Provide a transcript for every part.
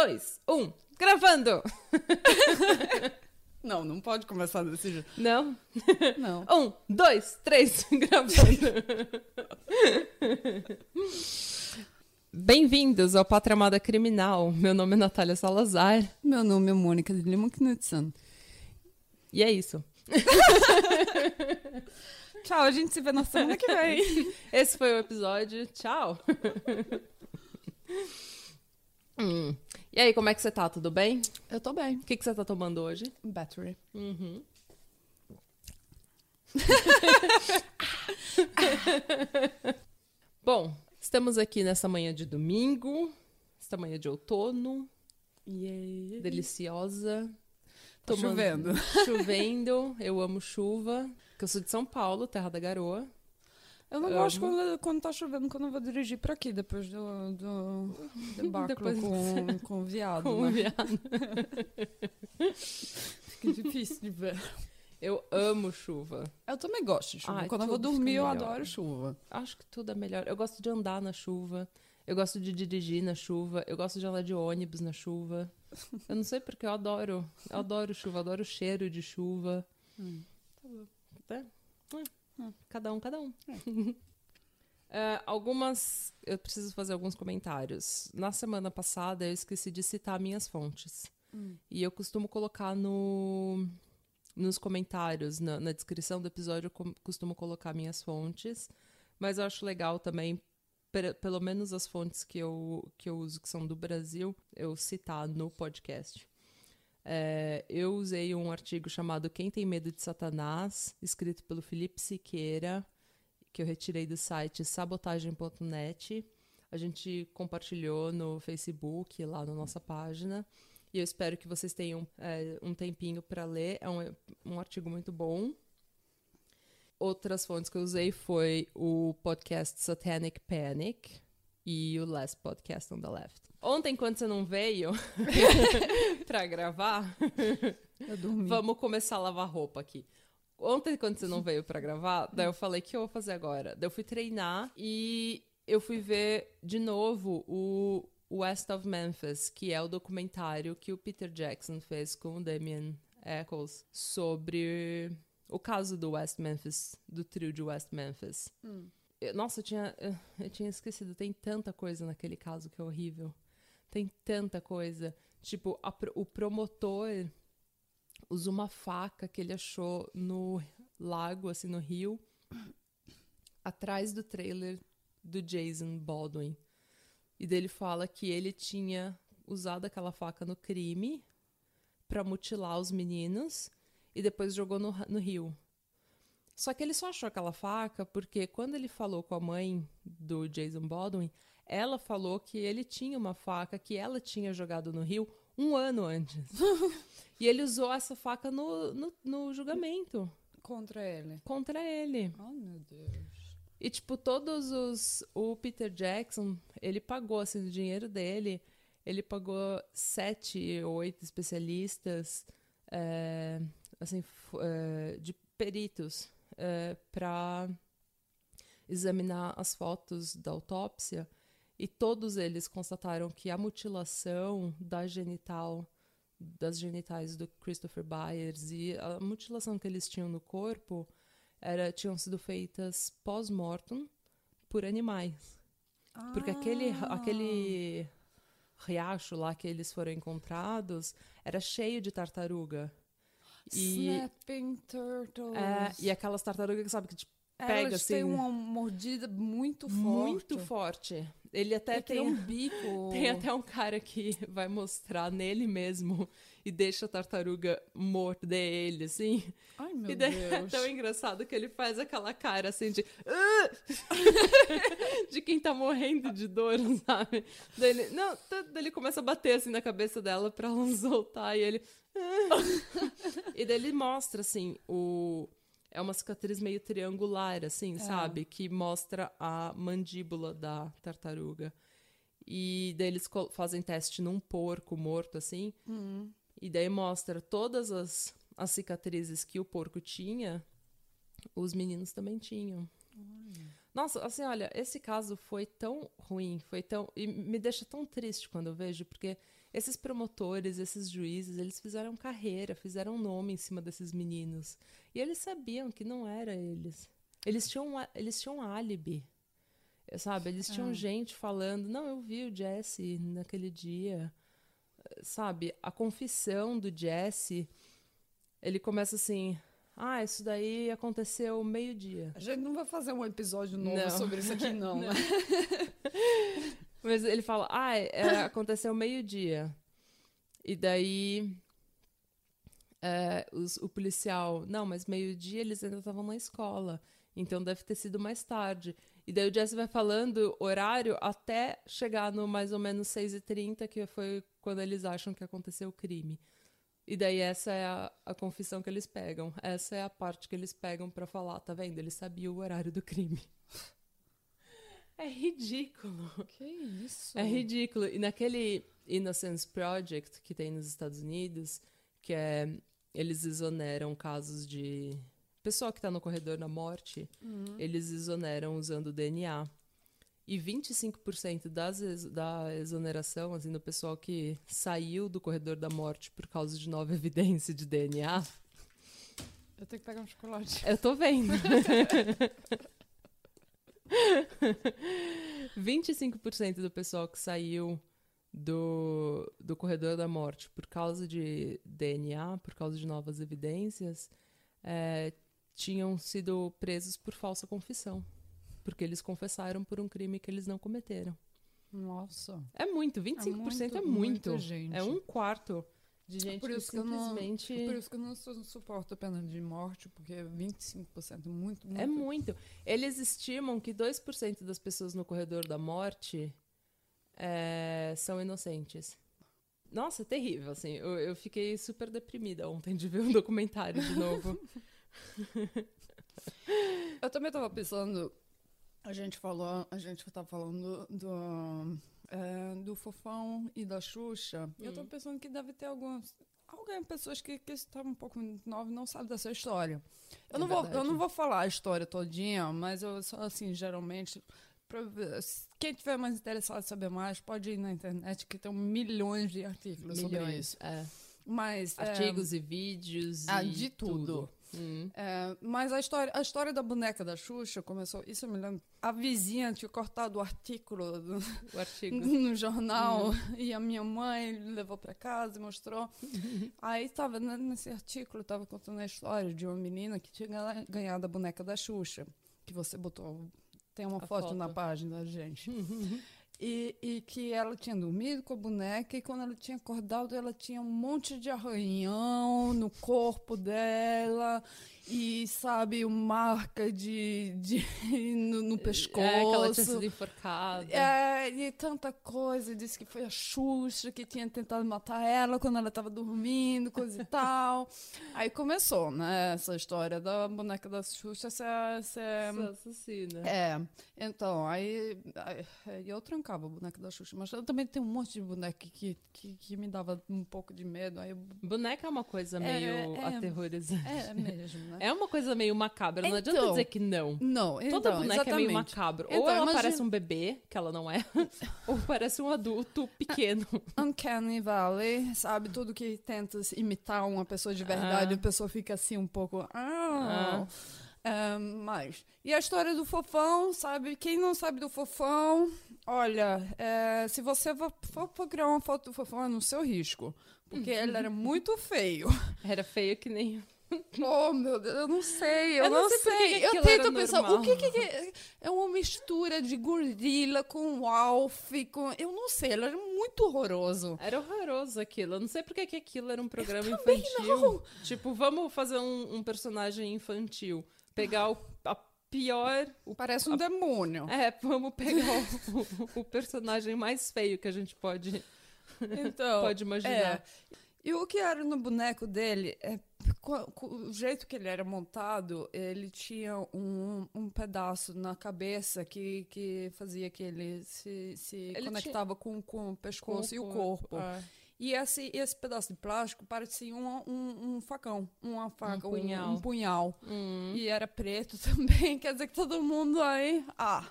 3, 2, 1, gravando! Não, não pode começar desse jeito. Não? Não. Um, dois, três, gravando. Bem-vindos ao Pátria Amada Criminal. Meu nome é Natália Salazar. Meu nome é Mônica de Lima Knudsen. E é isso. Tchau, a gente se vê na semana que vem. Esse foi o episódio. Tchau. Hum. E aí, como é que você tá? Tudo bem? Eu tô bem. O que, que você tá tomando hoje? Battery. Uhum. Bom, estamos aqui nessa manhã de domingo, esta manhã de outono, deliciosa. Tá chovendo. Chovendo, eu amo chuva. Que eu sou de São Paulo, terra da garoa. Eu não gosto quando, quando tá chovendo, quando eu vou dirigir pra aqui, depois do, do Depois- com, com o viado, Com né? viado. Fica difícil de ver. Eu amo chuva. Eu também gosto de chuva. Ai, quando eu vou dormir, eu adoro chuva. Acho que tudo é melhor. Eu gosto de andar na chuva. Eu gosto de dirigir na chuva. Eu gosto de andar de ônibus na chuva. Eu não sei porque eu adoro. Eu adoro chuva, eu adoro o cheiro de chuva. Hum. É. É. Hum. Cada um, cada um. É, algumas. Eu preciso fazer alguns comentários. Na semana passada eu esqueci de citar minhas fontes. Hum. E eu costumo colocar no, nos comentários, na, na descrição do episódio, eu costumo colocar minhas fontes. Mas eu acho legal também, pe- pelo menos as fontes que eu, que eu uso, que são do Brasil, eu citar no podcast. É, eu usei um artigo chamado Quem Tem Medo de Satanás, escrito pelo Felipe Siqueira, que eu retirei do site sabotagem.net. A gente compartilhou no Facebook, lá na nossa página. E eu espero que vocês tenham é, um tempinho para ler. É um, um artigo muito bom. Outras fontes que eu usei foi o podcast Satanic Panic e o Last Podcast on the Left. Ontem, quando você não veio pra gravar, Eu dormi. vamos começar a lavar roupa aqui. Ontem, quando você não veio pra gravar, daí eu falei, o que eu vou fazer agora? Daí eu fui treinar e eu fui ver de novo o West of Memphis, que é o documentário que o Peter Jackson fez com o Damien Eccles sobre o caso do West Memphis, do trio de West Memphis. Eu- Nossa, eu tinha, eu- tinha esquecido. Tem tanta coisa naquele caso que é horrível. Tem tanta coisa. Tipo, a o promotor usa uma faca que ele achou no lago, assim, no rio, atrás do trailer do Jason Baldwin. E dele fala que ele tinha usado aquela faca no crime pra mutilar os meninos e depois jogou no, no rio. Só que ele só achou aquela faca porque quando ele falou com a mãe do Jason Baldwin, ela falou que ele tinha uma faca que ela tinha jogado no rio um ano antes. e ele usou essa faca no, no, no julgamento Contra ele. contra ele. Oh, meu Deus. E, tipo, todos os. O Peter Jackson, ele pagou, assim, do dinheiro dele, ele pagou sete ou oito especialistas, é, assim, é, de peritos, é, para examinar as fotos da autópsia. E todos eles constataram que a mutilação da genital, das genitais do Christopher Byers e a mutilação que eles tinham no corpo era, tinham sido feitas pós-mortem por animais. Porque aquele, Ah. aquele riacho lá que eles foram encontrados era cheio de tartaruga. E, Snapping Turtles. é, e aquelas tartarugas que sabe que te pega Elas assim. têm uma mordida muito forte. muito forte. Ele até É, tem tem, um bico. tem até um cara que vai mostrar nele mesmo e deixa a tartaruga morder ele, assim. Ai, meu e daí é Deus. tão engraçado que ele faz aquela cara assim de. "Ah!" de quem tá morrendo de dor, sabe? Daí ele, não, tá- daí ele começa a bater assim na cabeça dela pra ela soltar e ele. E daí ele mostra assim o. É uma cicatriz meio triangular, assim, sabe? Que mostra a mandíbula da tartaruga. E daí eles fazem teste num porco morto, assim. Hum. E daí mostra todas as, as cicatrizes que o porco tinha, os meninos também tinham. Nossa, assim, olha, esse caso foi tão ruim, foi tão. E me deixa tão triste quando eu vejo, porque esses promotores, esses juízes, eles fizeram carreira, fizeram nome em cima desses meninos. E eles sabiam que não era eles. Eles tinham, eles tinham um álibi. Sabe? Eles tinham Ah. gente falando, não, eu vi o Jesse naquele dia. Sabe? A confissão do Jesse, ele começa assim. Ah, isso daí aconteceu meio-dia. A gente não vai fazer um episódio novo Não. sobre isso aqui, não, né? Mas ele fala, ah, é, aconteceu meio-dia. E daí é, os- o policial, não, mas meio-dia eles ainda estavam na escola. Então deve ter sido mais tarde. E daí o Jesse vai falando horário até chegar no mais ou menos 6h30, que foi quando eles acham que aconteceu o crime. E daí essa é a, a confissão que eles pegam. Essa é a parte que eles pegam pra falar, tá vendo? Ele sabia o horário do crime. É ridículo. Que isso? É ridículo. E naquele Innocence Project que tem nos Estados Unidos, que é. Eles exoneram casos de. Pessoa que tá no corredor da morte, eles exoneram usando DNA. E 25% das ex- da exoneração, assim, do pessoal que saiu do corredor da morte por causa de nova evidência de DNA, Eu tenho que pegar um chocolate. eu tô vendo. 25% do pessoal que saiu do, do corredor da morte por causa de DNA, por causa de novas evidências, é, tinham sido presos por falsa confissão. Porque eles confessaram por um crime que eles não cometeram. Nossa. É muito, 25% é muito. muita gente. É um quarto de gente Por que isso que eu não- simplesmente. Por isso que eu não su- suporto a pena de morte, porque 25% é muito, muito. É muito. Eles estimam que 2% das pessoas no corredor da morte é, são inocentes. Nossa, é terrível, assim. Eu, eu fiquei super deprimida ontem de ver um documentário de novo. Eu também tava pensando, a gente falou, a gente tava falando do, é, do Fofão e da Xuxa. E Eu tô pensando que deve ter algumas. Alguém, pessoas que, que estão um pouco novas não sabem dessa história. Eu, É não vou, eu não vou falar a história todinha, mas eu só assim, geralmente. pra Quem tiver mais interessado em saber mais, pode ir na internet que tem milhões de artigos sobre Milhões. isso. É. Mas. é, Artigos e vídeos. ah, e de tudo. Hum. É, mas a história, a história da boneca da Xuxa começou. Isso eu me lembro. A vizinha tinha cortado o artículo do- O artigo. no jornal e a minha mãe levou para casa e mostrou. Aí estava nesse artículo, estava contando a história de uma menina que tinha ganha- ganhado a boneca da Xuxa, que você botou. Tem uma A foto, na foto. página da gente. E, e que ela tinha dormido com a boneca e quando ela tinha acordado, ela tinha um monte de arranhão no corpo dela e, sabe, marca de, de no, no pescoço. É, que ela tinha sido enforcada. É, e tanta coisa. Disse que foi a Xuxa que tinha tentado matar ela quando ela estava dormindo, coisa e tal. Aí começou, né, essa história da boneca da Xuxa ser, ser assassina. é, então, aí, aí eu trancava a boneca da Xuxa, mas eu também tenho um monte de boneca que, que, que me dava um pouco de medo, aí eu, Boneca é uma coisa É, meio é. aterrorizante. é mesmo, né? É uma coisa meio macabra. Não adianta Então, dizer que não. Não, então, Toda boneca é meio exatamente. macabro. Então, ou ela parece um bebê, que ela não é, ou parece um adulto pequeno. Uncanny Valley, sabe? Tudo que tenta imitar uma pessoa de verdade, Ah. a pessoa fica assim um pouco. Ah. É, mas. E a história do fofão, sabe? Quem não sabe do fofão, olha, é, se você for, for procurar uma foto do fofão, é no seu risco. Porque ele era muito feio. Era feio que nem. Oh, meu Deus, eu não sei, eu, Eu não não, sei sei. eu tento pensar, normal. o que, que é? É uma mistura de gorila com Alf, com... Eu não sei, era muito horroroso. Era horroroso aquilo. Eu não sei por que aquilo era um programa infantil. Tipo, vamos fazer um, um personagem infantil. Pegar o, a pior. O, Parece um demônio. é, vamos pegar o, o- personagem mais feio que a gente pode, Então, pode imaginar. é. E o que era no boneco dele, é, o jeito que ele era montado, ele tinha um, um pedaço na cabeça que, que fazia que ele se, se Ele conectava com, com o pescoço e o corpo. É. E esse, esse pedaço de plástico parecia um, um, um facão, uma faca, um punhal. Um, punhal. Hum. E era preto também, quer dizer que todo mundo aí. Ah,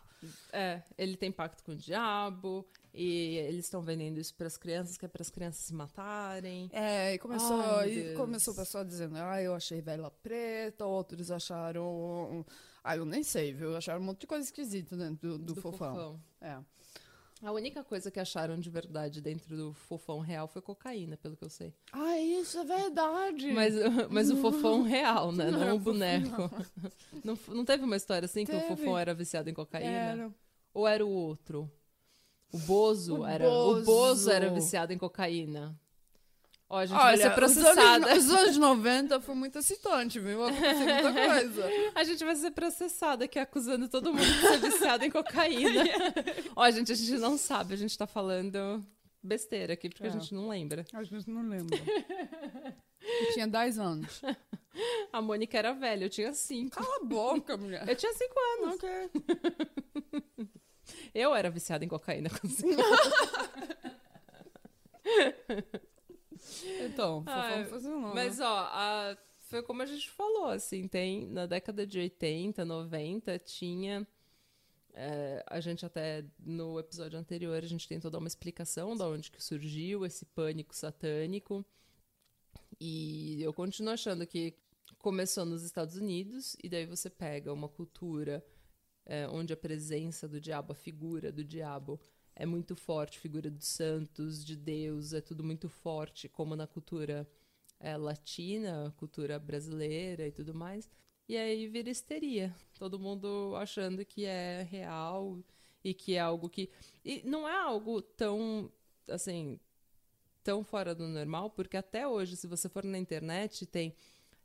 É, ele tem pacto com o diabo, e eles estão vendendo isso para as crianças, que é para as crianças se matarem. É, e começou, Ai, e começou o pessoal dizendo, ah, eu achei vela preta, outros acharam. Ah, eu nem sei, viu? Acharam um monte de coisa esquisita dentro do, do, fofão. É. A única coisa que acharam de verdade dentro do fofão real foi cocaína, pelo que eu sei. Ah, isso é verdade. Mas, mas o fofão real, né? Não, Não, o boneco. Não, não teve uma história assim que o Teve. fofão era viciado em cocaína? Era. Ou era o outro? O Bozo O era. O Bozo. Bozo era viciado em cocaína. Ó, a gente vai Olha, ser processada. Os anos, os anos 90 foi muito excitante, viu? Aconteceu muita coisa. A gente vai ser processada aqui acusando todo mundo de ser viciado em cocaína. Ó, gente, a gente não sabe, a gente tá falando besteira aqui, porque a É. gente não lembra. A gente não lembra. Eu tinha 10 anos. A Mônica era velha, eu tinha cinco. Cala a boca, mulher. Eu tinha cinco anos. Ok. Eu era viciada em cocaína Então, Ai. Mas, ó, a- foi como a gente falou, assim, tem na década de 80, 90, tinha. é, a gente até no episódio anterior a gente tentou dar uma explicação de onde que surgiu esse pânico satânico. E eu continuo achando que começou nos Estados Unidos, e daí você pega uma cultura é, onde a presença do diabo, a figura do diabo, é muito forte, figura dos santos, de Deus, é tudo muito forte, como na cultura é, latina, cultura brasileira e tudo mais. E aí vira histeria. Todo mundo achando que é real e que é algo que. E não é algo tão, assim, tão fora do normal, porque até hoje, se você for na internet, tem.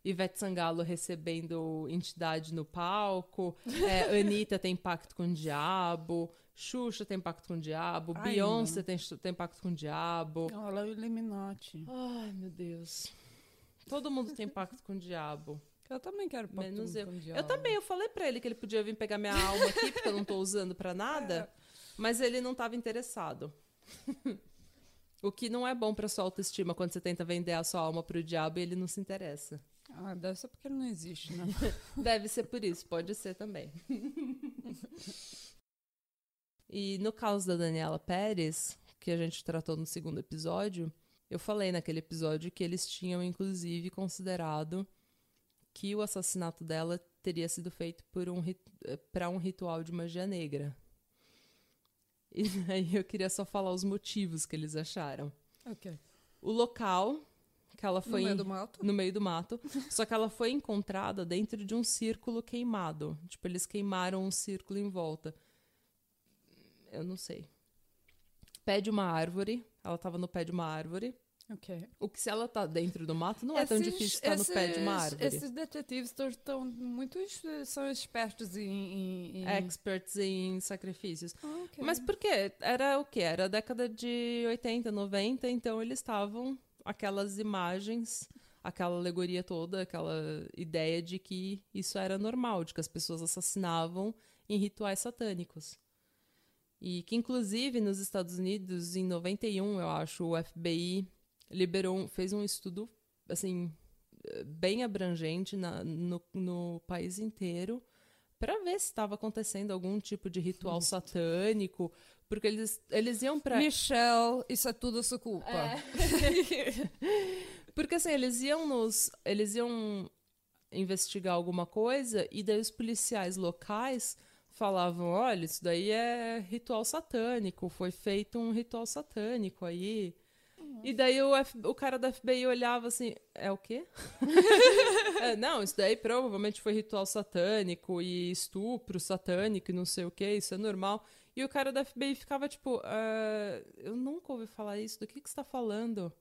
Ivete Sangalo recebendo entidade no palco, é, Anitta tem pacto com o diabo, Xuxa tem pacto com o diabo, Ai, Beyoncé tem, tem pacto com o diabo. Ela é o Illuminati. Ai, meu Deus. Todo mundo tem pacto com o diabo. Eu também quero pacto Menos com eu. o Eu diabo. também, eu falei pra ele que ele podia vir pegar minha alma aqui, porque eu não tô usando pra nada, mas ele não tava interessado. o que não é bom pra sua autoestima quando você tenta vender a sua alma pro diabo e ele não se interessa. Ah, deve ser porque ele não existe, né? Deve ser por isso, pode ser também. e no caso da Daniela Pérez, que a gente tratou no segundo episódio, eu falei naquele episódio que eles tinham, inclusive, considerado que o assassinato dela teria sido feito por um para um ritual de magia negra. E aí eu queria só falar os motivos que eles acharam. ok. O local que ela foi no meio do mato? no meio do mato. Só que ela foi encontrada dentro de um círculo queimado. Tipo, eles queimaram um círculo em volta. Eu não sei. Pé de uma árvore. Ela tava no pé de uma árvore. Ok. O que se ela tá dentro do mato, não é tão Esses- difícil estar no pé de uma esses- árvore. Esses detetives tão- tão muito são espertos em... em, em... Experts em sacrifícios. Ah, ok. Mas por quê? Era o quê? Era a década de 80, 90, então eles estavam aquelas imagens, aquela alegoria toda, aquela ideia de que isso era normal, de que as pessoas assassinavam em rituais satânicos. E que, inclusive, nos Estados Unidos, em 91, eu acho, o FBI liberou, um- fez um estudo, assim, bem abrangente na- no, no país inteiro para ver se estava acontecendo algum tipo de ritual satânico, porque eles, eles iam para Michelle, isso é tudo sua culpa. porque assim, eles iam nos eles iam investigar alguma coisa e daí os policiais locais falavam, olha, isso daí é ritual satânico, foi feito um ritual satânico aí. E daí o, F- o cara da FBI olhava assim, é o quê? É, não, isso daí provavelmente foi ritual satânico e estupro satânico e não sei o que, isso é normal. E o cara da FBI ficava tipo, "Ah, eu nunca ouvi falar isso, do que, que você tá falando?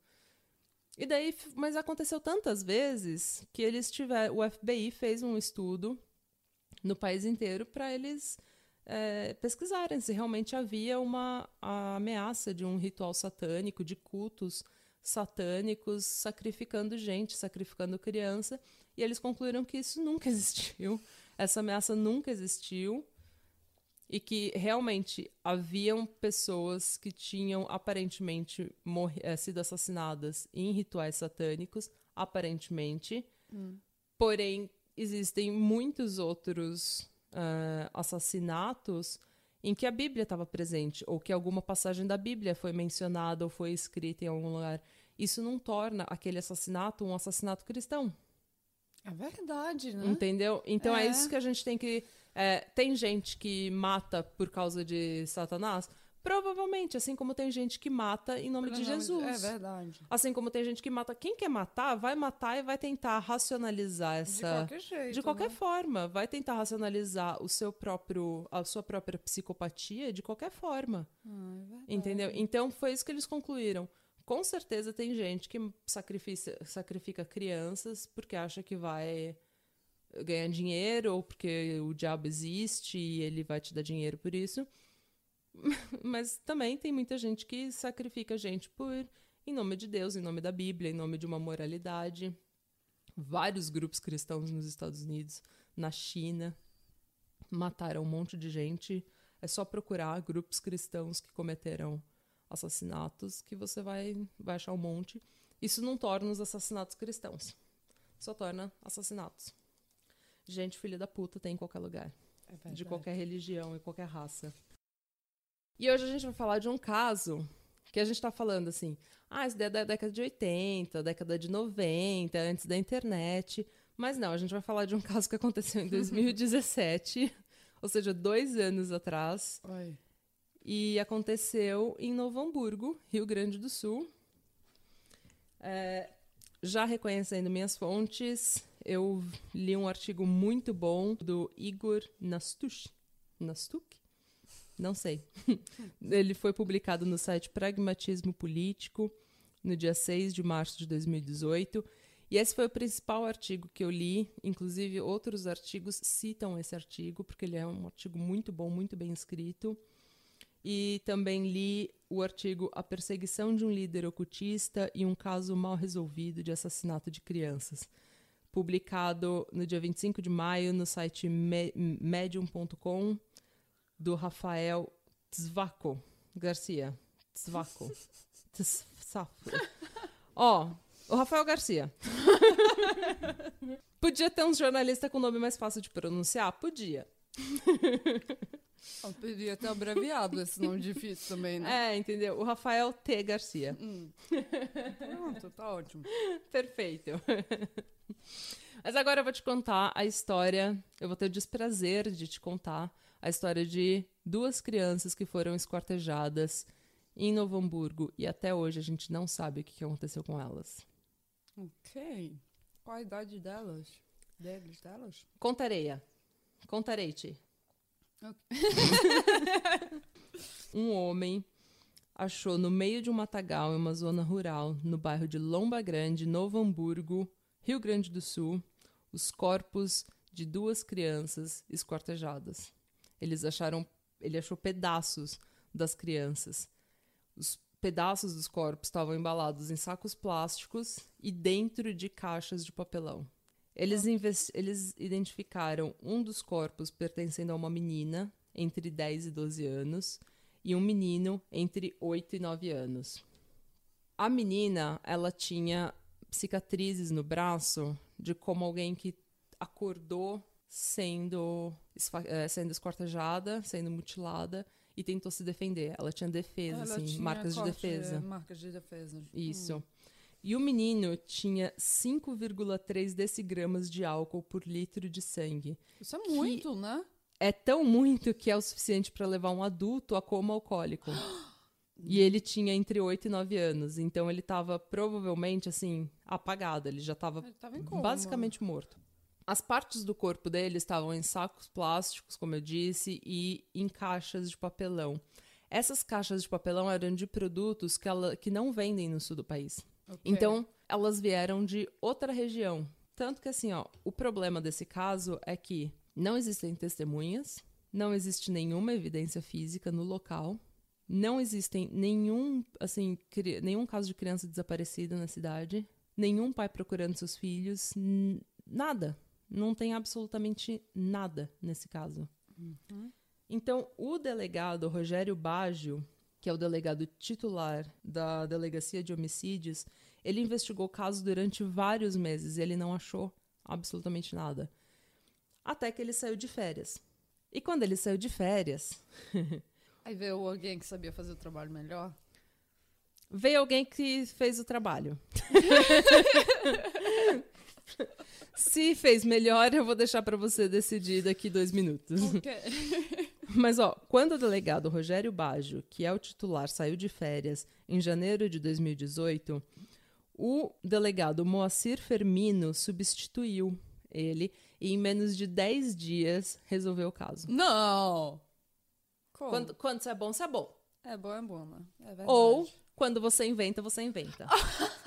E daí, mas aconteceu tantas vezes que eles tiveram, o FBI fez um estudo no país inteiro para eles é, pesquisarem se realmente havia uma ameaça de um ritual satânico, de cultos satânicos sacrificando gente, sacrificando criança, e eles concluíram que isso nunca existiu, essa ameaça nunca existiu. E que realmente haviam pessoas que tinham aparentemente eh, sido assassinadas em rituais satânicos, aparentemente. Porém, existem muitos outros ah, assassinatos em que a Bíblia estava presente, ou que alguma passagem da Bíblia foi mencionada ou foi escrita em algum lugar. Isso não torna aquele assassinato um assassinato cristão. É verdade, né? Entendeu? Então é. É. isso que a gente tem que. É, tem gente que mata por causa de Satanás? Provavelmente, assim como tem gente que mata em nome de Não, Jesus. É verdade. Assim como tem gente que mata. Quem quer matar, vai matar e vai tentar racionalizar De essa. qualquer jeito. De qualquer né? forma, vai tentar racionalizar o seu próprio, a sua própria psicopatia de qualquer forma, Ah, é verdade. entendeu? Então foi isso que eles concluíram. Com certeza tem gente que sacrifica, sacrifica crianças porque acha que vai ganhar dinheiro ou porque o diabo existe e ele vai te dar dinheiro por isso. Mas também tem muita gente que sacrifica gente por em nome de Deus, em nome da Bíblia, em nome de uma moralidade. Vários grupos cristãos nos Estados Unidos, na China, mataram um monte de gente. É só procurar grupos cristãos que cometeram assassinatos que você vai, vai achar um monte. Isso não torna os assassinatos cristãos. Só torna assassinatos. Gente filha da puta tem em qualquer lugar É de qualquer religião e qualquer raça. E hoje a gente vai falar de um caso que a gente tá falando assim, ah, isso daí é da década de 80, década de 90, antes da internet. Mas não, a gente vai falar de um caso que aconteceu em 2017, ou seja, dois anos atrás, Oi. e aconteceu em Novo Hamburgo, Rio Grande do Sul. É, já reconhecendo minhas fontes, eu li um artigo muito bom do Igor Nastuk. Nastuk? Não sei. Ele foi publicado no site Pragmatismo Político no dia 6 de março de 2018. E esse foi o principal artigo que eu li. Inclusive, outros artigos citam esse artigo, porque ele é um artigo muito bom, muito bem escrito. E também li o artigo A Perseguição de um Líder Ocultista e um Caso Mal Resolvido de Assassinato de Crianças, publicado no dia 25 de maio no site me- medium.com, do Rafael Tzvako Garcia. Tzvako. Tzvako. Ó, o Rafael Garcia. Podia ter um jornalista com nome mais fácil de pronunciar? Podia. Eu podia ter abreviado esse nome difícil também, né? É, entendeu? O Rafael T. Garcia. Hum. Pronto, tá ótimo. Perfeito. Mas agora eu vou te contar a história. Eu vou ter o desprazer de te contar a história de duas crianças que foram esquartejadas em Novo Hamburgo e até hoje a gente não sabe o que aconteceu com elas. Ok. Qual a idade delas? Deles, delas? Contarei-a. Contarei-te. Ok. um homem achou no meio de um matagal em uma zona rural, no bairro de Lomba Grande, Novo Hamburgo, Rio Grande do Sul, os corpos de duas crianças esquartejadas. Eles acharam, ele achou pedaços das crianças. Os pedaços dos corpos estavam embalados em sacos plásticos e dentro de caixas de papelão. Eles, eles identificaram um dos corpos pertencendo a uma menina entre 10 e 12 anos e um menino entre 8 e 9 anos. A menina, ela tinha cicatrizes no braço de como alguém que acordou sendo, eh, sendo esquartejada, sendo mutilada e tentou se defender. Ela tinha defesa, Ela assim, tinha marcas de corte, defesa. é, Marcas de defesa. Isso. Hum. E o menino tinha 5,3 decigramas de álcool por litro de sangue. Isso é muito, né? É tão muito que é o suficiente para levar um adulto a coma alcoólico. E ele tinha entre 8 e 9 anos, então ele estava provavelmente assim, apagado, ele já estava basicamente morto. As partes do corpo dele estavam em sacos plásticos, como eu disse, e em caixas de papelão. Essas caixas de papelão eram de produtos que, ela, que não vendem no sul do país. Então, elas vieram de outra região. Tanto que, assim, ó, o problema desse caso é que não existem testemunhas, não existe nenhuma evidência física no local, não existem nenhum, assim, nenhum caso de criança desaparecida na cidade, nenhum pai procurando seus filhos, nada. Não tem absolutamente nada nesse caso. Uhum. Então, o delegado Rogério Baggio, que é o delegado titular da Delegacia de Homicídios, ele investigou o caso durante vários meses e ele não achou absolutamente nada. Até que ele saiu de férias. E quando ele saiu de férias, Aí veio alguém que sabia fazer o trabalho melhor. veio alguém que fez o trabalho. Se fez melhor, eu vou deixar pra você decidir daqui dois minutos. Ok. Mas, ó, quando o delegado Rogério Baggio, que é o titular, saiu de férias em janeiro de 2018, o delegado Moacir Fermino substituiu ele e, em menos de 10 dias, resolveu o caso. Não! Como? Quando, quando isso é bom, isso é bom. É bom, é bom, né? É verdade. Ou, quando você inventa, você inventa.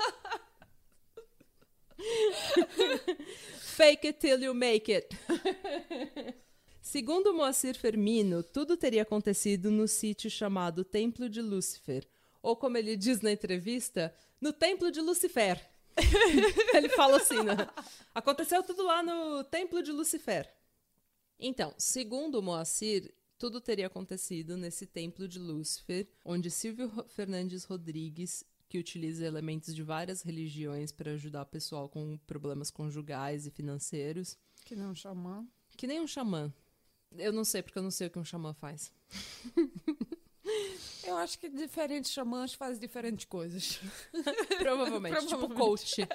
Fake it till you make it. Segundo Moacir Fermino, tudo teria acontecido no sítio chamado Templo de Lúcifer. Ou como ele diz na entrevista, no Templo de Lucifer. ele fala assim, né? Aconteceu tudo lá no Templo de Lucifer. Então, segundo Moacir, tudo teria acontecido nesse Templo de Lúcifer, onde Silvio Fernandes Rodrigues, que utiliza elementos de várias religiões para ajudar o pessoal com problemas conjugais e financeiros, Que não xamã. que nem um xamã. Eu não sei, porque eu não sei o que um xamã faz. Eu acho que diferentes xamãs fazem diferentes coisas. Provavelmente, tipo coach.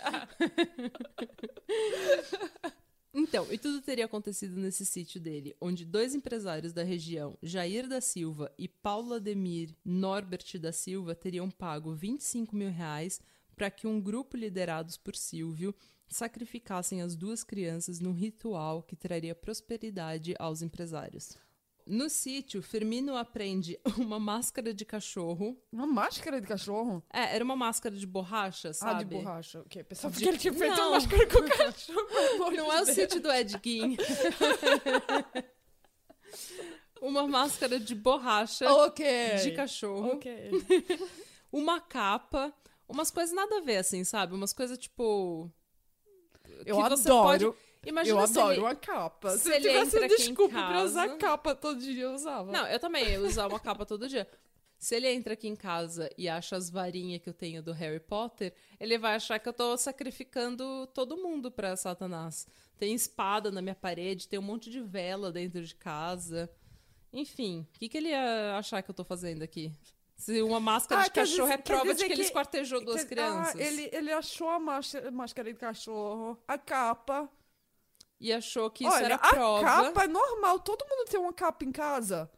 Então, e tudo teria acontecido nesse sítio dele, onde dois empresários da região, Jair da Silva e Paula Demir Norbert da Silva, teriam pago 25 mil reais para que um grupo liderados por Silvio sacrificassem as duas crianças num ritual que traria prosperidade aos empresários. No sítio, Firmino aprende uma máscara de cachorro. Uma máscara de cachorro? É, era uma máscara de borracha, sabe? Ah, de borracha. Ok, pensava De- que ele tinha feito Não. uma máscara com cachorro. Não de é o sítio do Ed Gein. Uma máscara de borracha Ok. de cachorro, Ok. uma capa, umas coisas nada a ver, assim, sabe? Umas coisas tipo. Eu que você adoro. pode- Imagina eu adoro ele- uma capa. se Se, eu ele tivesse entra um aqui em desculpa pra usar casa- capa todo dia, eu usava. Não, eu também ia usar uma capa todo dia. Se ele entra aqui em casa e acha as varinhas que eu tenho do Harry Potter, ele vai achar que eu tô sacrificando todo mundo pra Satanás. Tem espada na minha parede, tem um monte de vela dentro de casa. Enfim, o que, que ele ia achar que eu tô fazendo aqui? Se uma máscara Ah, de cachorro dizer- é prova de dizer que ele que- esquartejou duas Quer- crianças. Ah, ele, ele achou a máscara, máscara de cachorro, a capa. E achou que isso Olha, era a prova. capa é normal. Todo mundo tem uma capa em casa.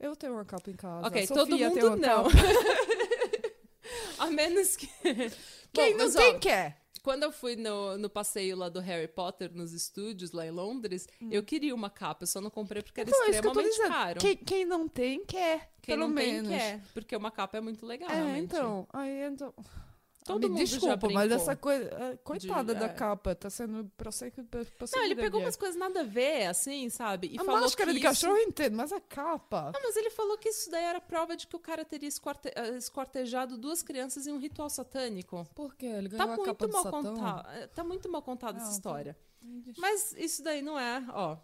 Eu tenho uma capa em casa. Ok, todo mundo não. A menos que. Quem Bom, não tem, ó, quer. Quando eu fui no, no passeio lá do Harry Potter, nos estúdios lá em Londres, eu queria uma capa, eu só não comprei porque era Hum. Então, é isso extremamente dizendo. caro. Quem, quem não tem, quer. Quem pelo não menos. tem, quer. Porque uma capa é muito legal, É, realmente. então. Aí, então... Todo Me mundo desculpa, mas essa coisa. é, Coitada de- da é. capa, tá sendo prosseguida. Não, ele pegou umas coisas nada a ver, assim, sabe? E A falou máscara que de isso- cachorro eu entendo, mas a capa. Não, mas ele falou que isso daí era prova de que o cara teria esquarte- eh, esquartejado duas crianças em um ritual satânico. Por quê? Ele Tá ganhou a muito capa mal contado. Tá muito mal contada essa Não, tá- história. Mas isso daí não é, ó.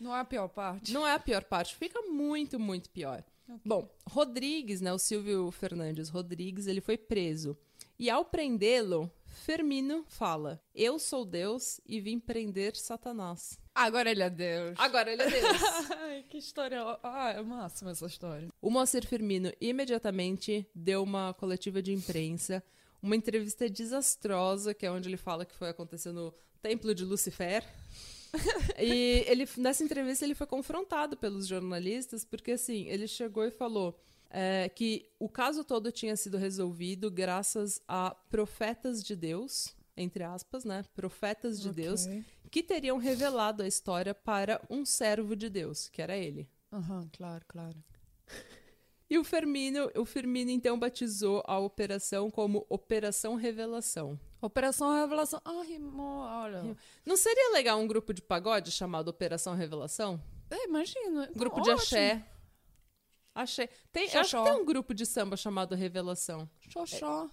Não é a pior parte. Não é a pior parte, fica muito, muito pior. Bom, Rodrigues, né, o Silvio Fernandes Rodrigues, ele foi preso. E ao prendê-lo, Fermino fala: Eu sou Deus e vim prender Satanás. Agora ele é Deus. Agora ele é Deus. Ai, que história. Ah, é máxima essa história. o Moacir Firmino imediatamente deu uma coletiva de imprensa, uma entrevista desastrosa, que é onde ele fala que foi acontecer no Templo de Lucifer. e ele, nessa entrevista ele foi confrontado pelos jornalistas, porque assim, ele chegou e falou é, que o caso todo tinha sido resolvido graças a profetas de Deus, entre aspas, né? Profetas de Deus, Ok. que teriam revelado a história para um servo de Deus, que era ele. Aham, claro, claro. E o Firmino, o Firmino então batizou a operação como Operação Revelação. Operação Revelação. Ah, rimou, olha. Não seria legal um grupo de pagode chamado Operação Revelação? É, imagina. Um grupo de axé. Axé. Tem, eu acho que Xoxó. tem um grupo de samba chamado Revelação. Xoxó.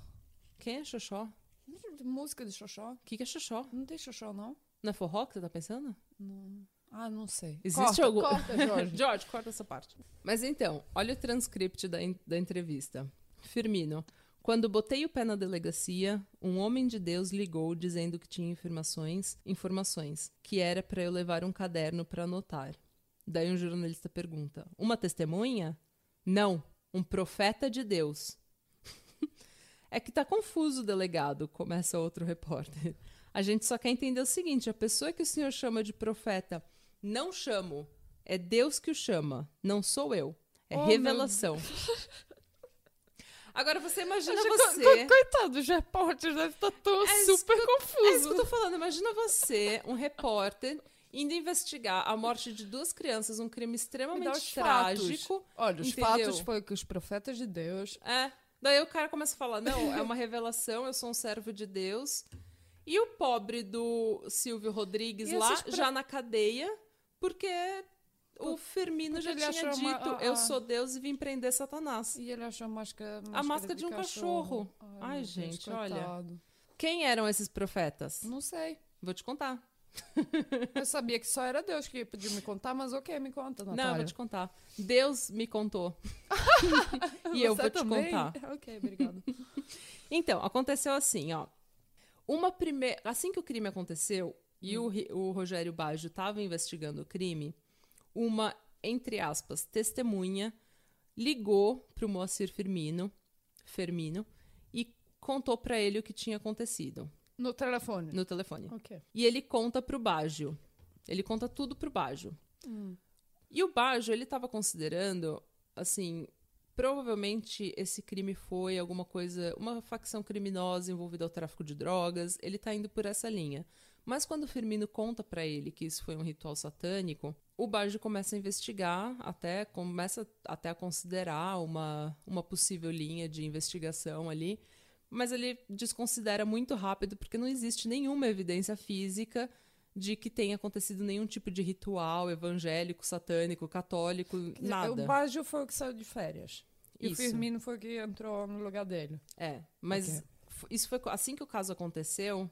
Quem é Xoxó? Música de Xoxó. O que, que é Xoxó? Não tem Xoxó, não? Não é forró que você tá pensando? Ah, não sei. Existe corta, algum. Corta, Jorge. Jorge, corta essa parte. Mas então, olha o transcript da, da entrevista. Firmino. Quando botei o pé na delegacia, um homem de Deus ligou dizendo que tinha informações, informações, que era para eu levar um caderno para anotar. Daí um jornalista pergunta: "Uma testemunha?" "Não, um profeta de Deus." é que tá confuso o delegado, começa outro repórter. A gente só quer entender o seguinte: a pessoa que o senhor chama de profeta, não chamo. É Deus que o chama, não sou eu. É Oh, revelação. Agora você imagina Co- você. co- Coitado dos repórteres, deve estar tão É super eu- É isso que eu confuso. tô falando. Imagina você, um repórter, indo investigar a morte de duas crianças, um crime extremamente os fatos. trágico. Olha, os entendeu? fatos foi que os profetas de Deus. É. Daí o cara começa a falar: não, é uma revelação, eu sou um servo de Deus. E o pobre do Silvio Rodrigues lá, pro- já na cadeia, porque o Firmino porque já tinha uma- dito: a- eu sou Deus e vim prender Satanás. E ele achou a máscara, A máscara de um cachorro. Ai, Ai, Deus, gente, olha. Quem eram esses profetas? Não sei. Vou te contar. Eu sabia que só era Deus que podia me contar, mas ok, me conta, Não, eu Natália. vou te contar. Deus me contou. e eu Você vou te também? contar. Ok, obrigada. Então, aconteceu assim, ó. Uma primeira. Assim que o crime aconteceu e o, Ri- o Rogério Baggio estava investigando o crime, uma, entre aspas, testemunha ligou para o Moacir Firmino, Firmino e contou para ele o que tinha acontecido No telefone. no telefone. Ok. E ele conta pro Baggio. Ele conta tudo pro Baggio. Hum. E o Baggio, ele tava considerando, assim, provavelmente esse crime foi alguma coisa, uma facção criminosa envolvida ao tráfico de drogas, ele tá indo por essa linha. Mas quando o Firmino conta pra ele que isso foi um ritual satânico, o Baggio começa a investigar, até começa até a considerar uma, uma possível linha de investigação ali, mas ele desconsidera muito rápido porque não existe nenhuma evidência física de que tenha acontecido nenhum tipo de ritual evangélico, satânico, católico, dizer, nada. O Baggio foi o que saiu de férias. E Isso. o Firmino foi o que entrou no lugar dele. É, mas Ok. f- isso foi assim que o caso aconteceu,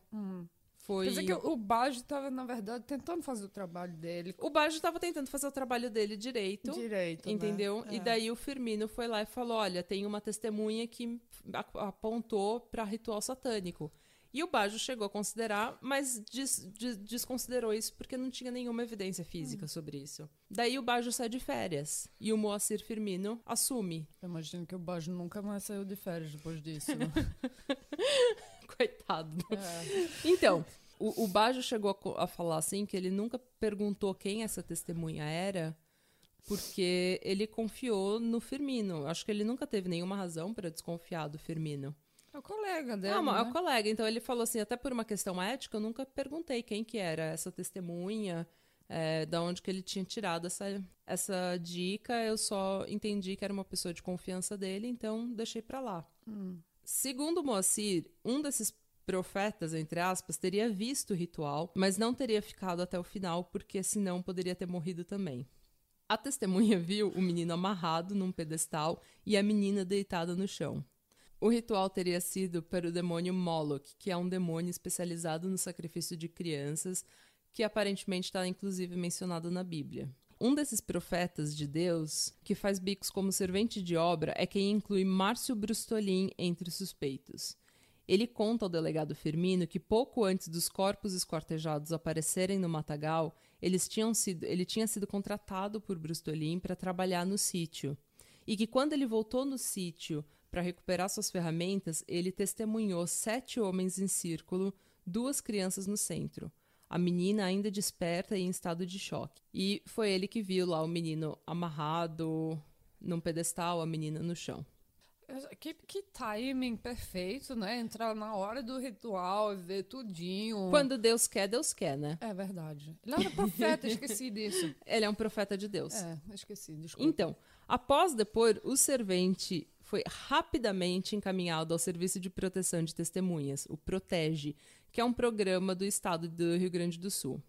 foi Quer dizer que o Baggio estava, na verdade, tentando fazer o trabalho dele o Baggio estava tentando fazer o trabalho dele direito. direito. né? Entendeu? E É. daí o Firmino foi lá e falou: Olha, tem uma testemunha que apontou para ritual satânico. E o Baggio chegou a considerar, mas des- des- desconsiderou isso porque não tinha nenhuma evidência física sobre isso. Daí o Baggio sai de férias e o Moacir Firmino assume. Eu imagino que o Baggio nunca mais saiu de férias depois disso. né? Coitado. É. Então, o, o Baggio chegou a, a falar assim que ele nunca perguntou quem essa testemunha era, porque ele confiou no Firmino. Acho que ele nunca teve nenhuma razão para desconfiar do Firmino. É o colega dele. Não, mas é né? o colega. Então ele falou assim, até por uma questão ética, eu nunca perguntei quem que era essa testemunha, é, da onde que ele tinha tirado essa, essa dica. Eu só entendi que era uma pessoa de confiança dele, então deixei pra lá. Hum. Segundo Moacir, um desses profetas, entre aspas, teria visto o ritual, mas não teria ficado até o final, porque senão poderia ter morrido também. A testemunha viu o menino amarrado num pedestal e a menina deitada no chão. O ritual teria sido para o demônio Moloch, que é um demônio especializado no sacrifício de crianças, que aparentemente está inclusive mencionado na Bíblia. Um desses profetas de Deus, que faz bicos como servente de obra, é quem inclui Márcio Brustolin entre os suspeitos. Ele conta ao delegado Firmino que pouco antes dos corpos esquartejados aparecerem no matagal, eles tinham sido, ele tinha sido contratado por Brustolin para trabalhar no sítio. E que quando ele voltou no sítio para recuperar suas ferramentas, ele testemunhou sete homens em círculo, duas crianças no centro. A menina ainda desperta e em estado de choque. E foi ele que viu lá o menino amarrado num pedestal, a menina no chão. Que, que timing perfeito, né? Entrar na hora do ritual e ver tudinho. Quando Deus quer, Deus quer, né? É verdade. Ele era profeta, esqueci disso. Ele é um profeta de Deus. É, esqueci, desculpa. Então, após depor, o servente foi rapidamente encaminhado ao Serviço de Proteção de Testemunhas, o Protege, que é um programa do estado do Rio Grande do Sul.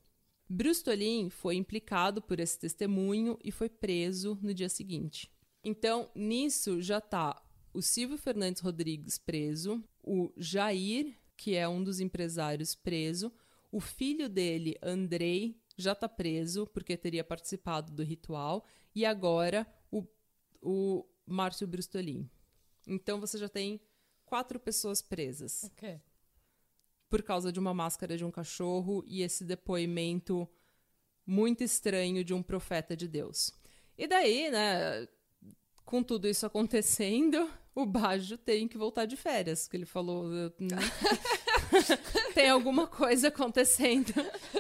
Brustolin foi implicado por esse testemunho e foi preso no dia seguinte. Então, nisso já está o Silvio Fernandes Rodrigues preso, o Jair, que é um dos empresários preso, o filho dele, Andrei, já tá preso porque teria participado do ritual. E agora o, o Márcio Brustolin. Então você já tem quatro pessoas presas. Ok. Por causa de uma máscara de um cachorro e esse depoimento muito estranho de um profeta de Deus. E daí, né, com tudo isso acontecendo, o Bajo tem que voltar de férias, que ele falou, tem alguma coisa acontecendo.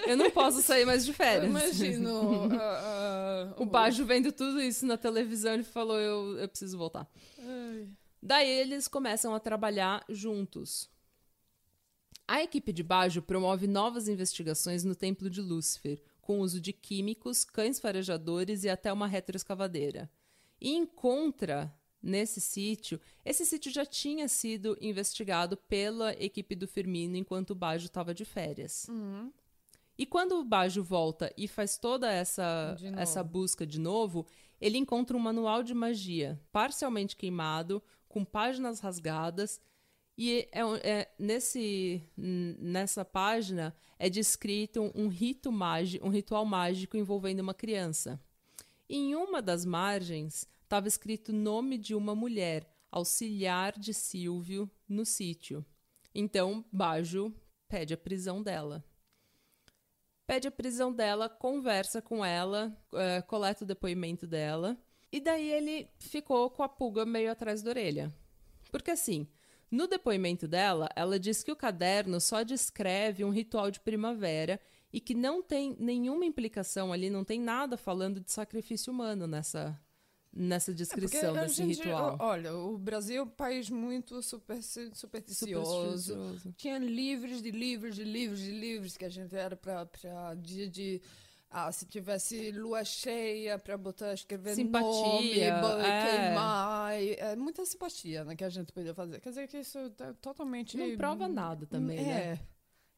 Eu não posso sair mais de férias. Eu imagino. uh, uh, o Bajo vendo tudo isso na televisão, ele falou, eu, eu preciso voltar. Ai. Daí eles começam a trabalhar juntos. A equipe de Bajo promove novas investigações no Templo de Lúcifer, com uso de químicos, cães farejadores e até uma retroescavadeira. E encontra nesse sítio. Esse sítio já tinha sido investigado pela equipe do Firmino enquanto o Bajo estava de férias. Uhum. E quando o Bajo volta e faz toda essa, essa busca de novo, ele encontra um manual de magia parcialmente queimado, com páginas rasgadas. E é, é, nesse, nessa página é descrito um, rito mágico, um ritual mágico envolvendo uma criança. Em uma das margens estava escrito o nome de uma mulher, auxiliar de Silvio, no sítio. Então, Bajo pede a prisão dela. Pede a prisão dela, conversa com ela, é, coleta o depoimento dela. E daí ele ficou com a pulga meio atrás da orelha. Porque assim, no depoimento dela, ela diz que o caderno só descreve um ritual de primavera e que não tem nenhuma implicação ali, não tem nada falando de sacrifício humano nessa nessa descrição é desse gente, ritual. Olha, o Brasil é um país muito super, supersticioso. supersticioso. Tinha livros de livros de livros de livros que a gente era para dia de ah, se tivesse lua cheia para botar escrever simpatia, nome, é. queimar, é muita simpatia, né, que a gente podia fazer. Quer dizer que isso é totalmente não prova nada também, é. né?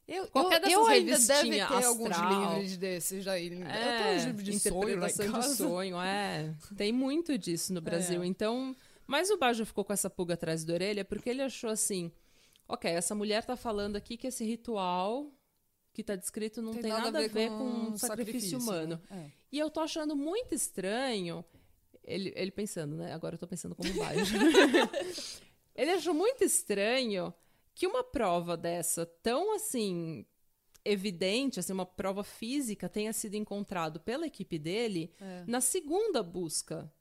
Eu, Qualquer eu, eu ainda deve ter astral. alguns livros desses aí. É, eu tenho uns livros de sonho de sonho, é. Tem muito disso no Brasil. É. Então, mas o Bajo ficou com essa pulga atrás da orelha porque ele achou assim, ok, essa mulher tá falando aqui que esse ritual que tá descrito não tem, tem nada, nada, a ver com, com sacrifício, sacrifício, humano. Né? É. E eu tô achando muito estranho, ele, ele pensando, né? Agora eu tô pensando como Bajo. ele achou muito estranho que uma prova dessa tão assim evidente, assim, uma prova física tenha sido encontrado pela equipe dele é. na segunda busca.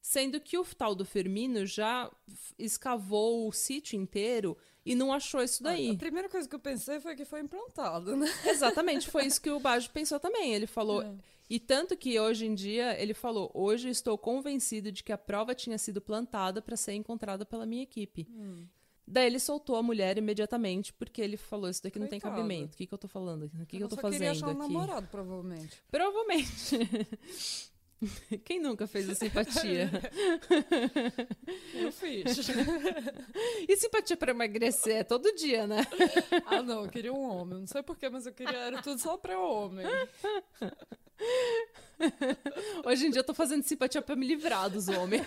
Sendo que o tal do Firmino já escavou o sítio inteiro e não achou isso daí. A primeira coisa que eu pensei foi que foi implantado, né? Exatamente, foi isso que o Bajo pensou também. Ele falou. É. E tanto que hoje em dia ele falou: hoje estou convencido de que a prova tinha sido plantada para ser encontrada pela minha equipe. Hum. Daí ele soltou a mulher imediatamente, porque ele falou: Isso daqui Coitado. não tem cabimento. O que, que eu tô falando? O que, que eu tô fazendo achar um aqui? namorado, provavelmente. Provavelmente. Quem nunca fez a simpatia? eu fiz. e simpatia para emagrecer? É todo dia, né? ah, não, eu queria um homem. Não sei porquê, mas eu queria. Era tudo só para homem. Hoje em dia eu tô fazendo simpatia para me livrar dos homens.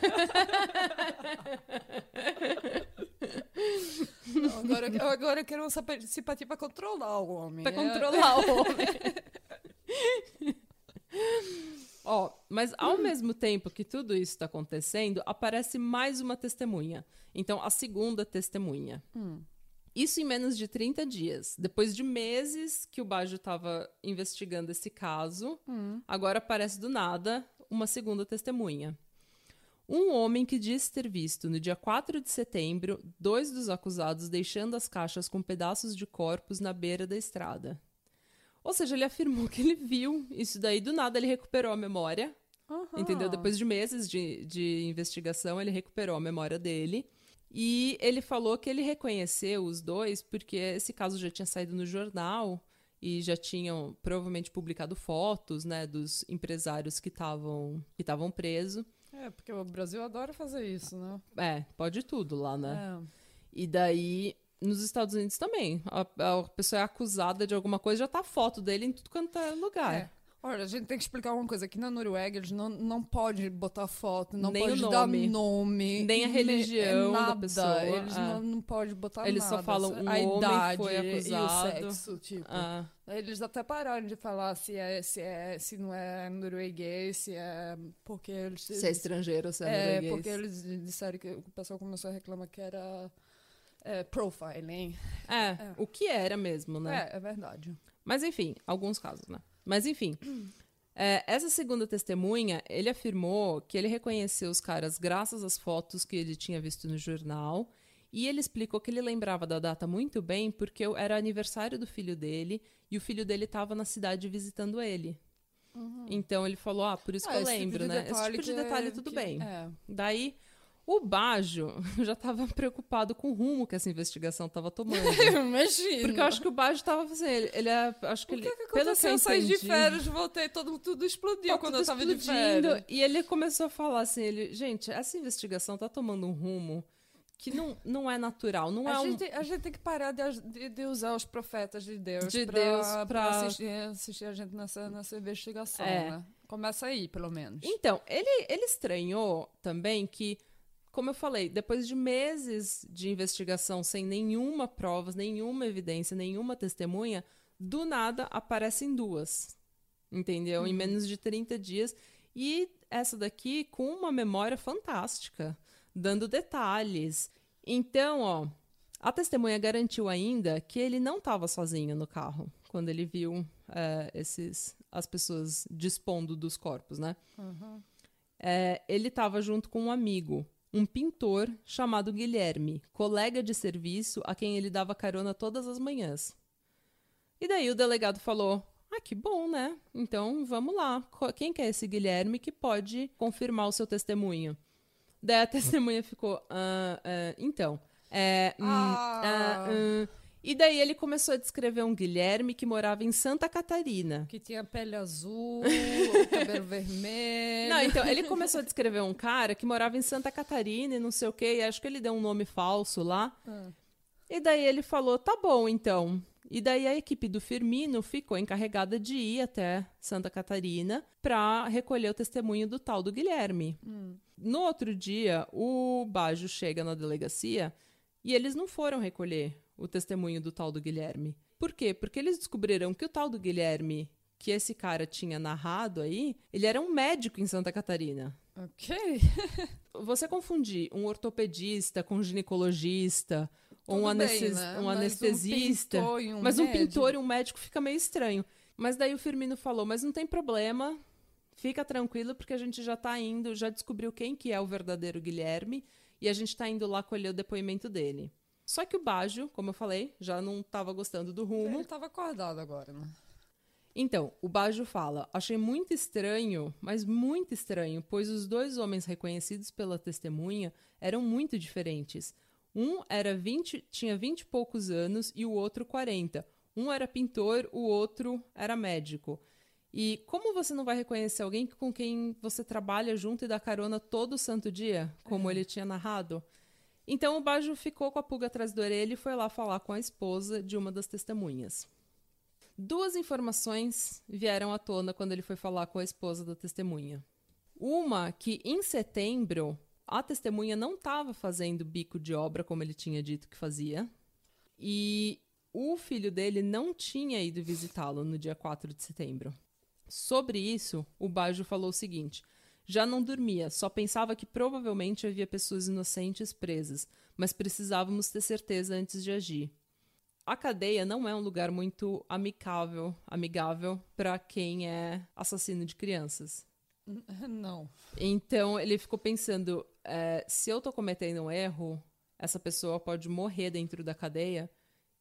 Não, agora, agora eu quero uma simpatia para controlar o homem. Para é. controlar o homem. Ó, mas ao mesmo tempo que tudo isso está acontecendo, aparece mais uma testemunha. Então, a segunda testemunha. Hum. Isso em menos de 30 dias. Depois de meses que o Bajo estava investigando esse caso, hum. agora aparece do nada uma segunda testemunha. Um homem que disse ter visto, no dia 4 de setembro, dois dos acusados deixando as caixas com pedaços de corpos na beira da estrada. Ou seja, ele afirmou que ele viu isso daí, do nada ele recuperou a memória. Uhum. Entendeu? Depois de meses de, de investigação, ele recuperou a memória dele. E ele falou que ele reconheceu os dois porque esse caso já tinha saído no jornal e já tinham provavelmente publicado fotos, né, dos empresários que estavam que estavam presos. É, porque o Brasil adora fazer isso, né? É, pode tudo lá, né? É. E daí nos Estados Unidos também. A, a, pessoa é acusada de alguma coisa, já tá a foto dele em tudo quanto é lugar. É. Olha, a gente tem que explicar uma coisa. Aqui na Noruega, eles não, não pode botar foto, não Nem pode o dar nome. nome. Nem a ne- religião da nada. pessoa, Eles é. não, não podem botar Eles nada. só falam um a homem idade foi e acusado. o sexo, tipo. Ah, Eles até pararam de falar se é, se é, se não é norueguês, se é porque eles se é estrangeiro, se é, é, norueguês. porque eles disseram que o pessoal começou a reclamar que era é, profiling. É, o que era mesmo, né? É, é verdade. Mas enfim, alguns casos, né? Mas enfim. é, essa segunda testemunha, ele afirmou que ele reconheceu os caras graças às fotos que ele tinha visto no jornal. E ele explicou que ele lembrava da data muito bem porque era aniversário do filho dele e o filho dele estava na cidade visitando ele. Então ele falou: Ah, por isso que Ah, eu esse tipo lembro, de né? Esse tipo de que é- detalhe, tudo que- bem. É. Daí, o Bajo já estava preocupado com o rumo que essa investigação estava tomando. Imagina. Porque eu acho que o Bajo estava fazendo. Ele, ele é. Acho que O ele. que, que pelo aconteceu? eu eu saí de férias, voltei, todo, tudo explodiu tá quando tudo eu tava de explodindo, férias. E ele começou a falar assim: ele, gente, essa investigação tá tomando um rumo que não, não é natural. Não é A um. gente, a gente tem que parar de, de- de usar os profetas de Deus De pra- assistir, assistir a gente nessa, nessa investigação, É. né? Começa aí, pelo menos. Então, ele, ele estranhou também que, como eu falei, depois de meses de investigação sem nenhuma prova, nenhuma evidência, nenhuma testemunha, do nada aparecem duas. Entendeu? Em menos de 30 dias. E essa daqui com uma memória fantástica, dando detalhes. Então, ó, a testemunha garantiu ainda que ele não estava sozinho no carro quando ele viu é, esses, as pessoas dispondo dos corpos, né? É, ele estava junto com um amigo, um pintor chamado Guilherme, colega de serviço a quem ele dava carona todas as manhãs. E daí o delegado falou: Ah, que bom, né? Então vamos lá. Quem que é esse Guilherme que pode confirmar o seu testemunho? Daí a testemunha ficou: "Ah, ah, Então. É, hum, Ah. ah, hum." E daí ele começou a descrever um Guilherme que morava em Santa Catarina. Que tinha pele azul, cabelo vermelho. Não, então, ele começou a descrever um cara que morava em Santa Catarina e não sei o quê, e acho que ele deu um nome falso lá. Ah. E daí ele falou: tá bom, então. E daí a equipe do Firmino ficou encarregada de ir até Santa Catarina para recolher o testemunho do tal do Guilherme. No outro dia, o Bajo chega na delegacia e eles não foram recolher o testemunho do tal do Guilherme. Por quê? Porque eles descobriram que o tal do Guilherme que esse cara tinha narrado aí, ele era um médico em Santa Catarina. Ok. Você confundir um ortopedista com um ginecologista, ou um, bem, anestes- né? um Mas anestesista. e um mas um médico. pintor e um médico fica meio estranho. Mas daí o Firmino falou: mas não tem problema, fica tranquilo, porque a gente já tá indo, já descobriu quem que é o verdadeiro Guilherme, e a gente tá indo lá colher o depoimento dele. Só que o Bajo, como eu falei, já não tava gostando do rumo. Ele tava acordado agora, né? Então, o Bajo fala: achei muito estranho, mas muito estranho, pois os dois homens reconhecidos pela testemunha eram muito diferentes. Um era 20, tinha 20 e poucos anos e o outro 40. Um era pintor, o outro era médico. E como você não vai reconhecer alguém com quem você trabalha junto e dá carona todo santo dia, como ele tinha narrado? Então o Bajo ficou com a pulga atrás da orelha e foi lá falar com a esposa de uma das testemunhas. Duas informações vieram à tona quando ele foi falar com a esposa da testemunha. Uma que em setembro a testemunha não estava fazendo bico de obra como ele tinha dito que fazia. E o filho dele não tinha ido visitá-lo no dia 4 de setembro. Sobre isso, o Bajo falou o seguinte: já não dormia, só pensava que provavelmente havia pessoas inocentes presas, mas precisávamos ter certeza antes de agir. A cadeia não é um lugar muito amigável, amigável para quem é assassino de crianças. Não. Então ele ficou pensando: é, se eu tô cometendo um erro, essa pessoa pode morrer dentro da cadeia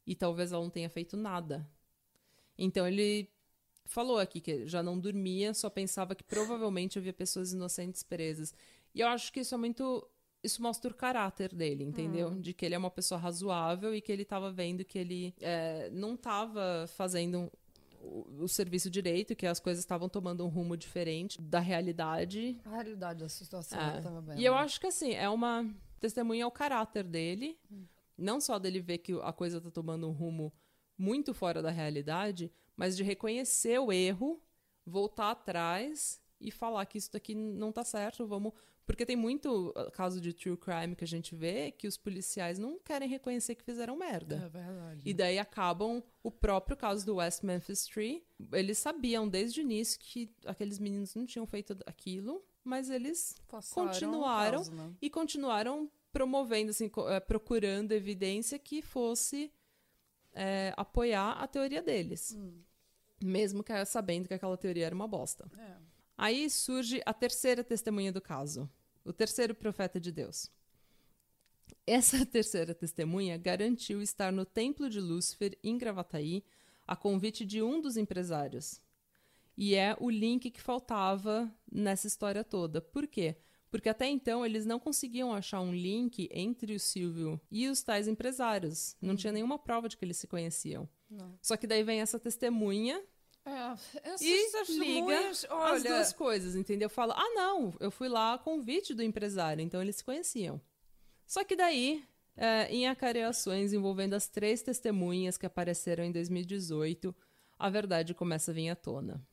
e talvez ela não tenha feito nada. Então ele falou aqui que já não dormia, só pensava que provavelmente havia pessoas inocentes presas. E eu acho que isso é muito. Isso mostra o caráter dele, entendeu? De que ele é uma pessoa razoável e que ele tava vendo que ele é, não tava fazendo o, o serviço direito, que as coisas estavam tomando um rumo diferente da realidade. A realidade da situação É. vendo. E eu acho que assim, é uma testemunha ao caráter dele, Hum. não só dele ver que a coisa tá tomando um rumo muito fora da realidade, mas de reconhecer o erro, voltar atrás e falar que isso daqui não tá certo, vamos. Porque tem muito uh, caso de true crime que a gente vê que os policiais não querem reconhecer que fizeram merda. É verdade. E daí acabam o próprio caso do West Memphis Tree. Eles sabiam desde o início que aqueles meninos não tinham feito aquilo, mas eles Passaram continuaram caso, né? e continuaram promovendo, assim, eh, procurando evidência que fosse eh, apoiar a teoria deles. Hum. Mesmo que sabendo que aquela teoria era uma bosta. É. Aí surge a terceira testemunha do caso, o terceiro profeta de Deus. Essa terceira testemunha garantiu estar no templo de Lúcifer, em Gravataí, a convite de um dos empresários. E é o link que faltava nessa história toda. Por quê? Porque até então eles não conseguiam achar um link entre o Silvio e os tais empresários. Não tinha nenhuma prova de que eles se conheciam. Não. Só que daí vem essa testemunha É, essas e liga olha, as duas coisas, entendeu? Fala, ah, não, eu fui lá a convite do empresário, então eles se conheciam. Só que daí, é, em acareações envolvendo as três testemunhas que apareceram em 2018, a verdade começa a vir à tona.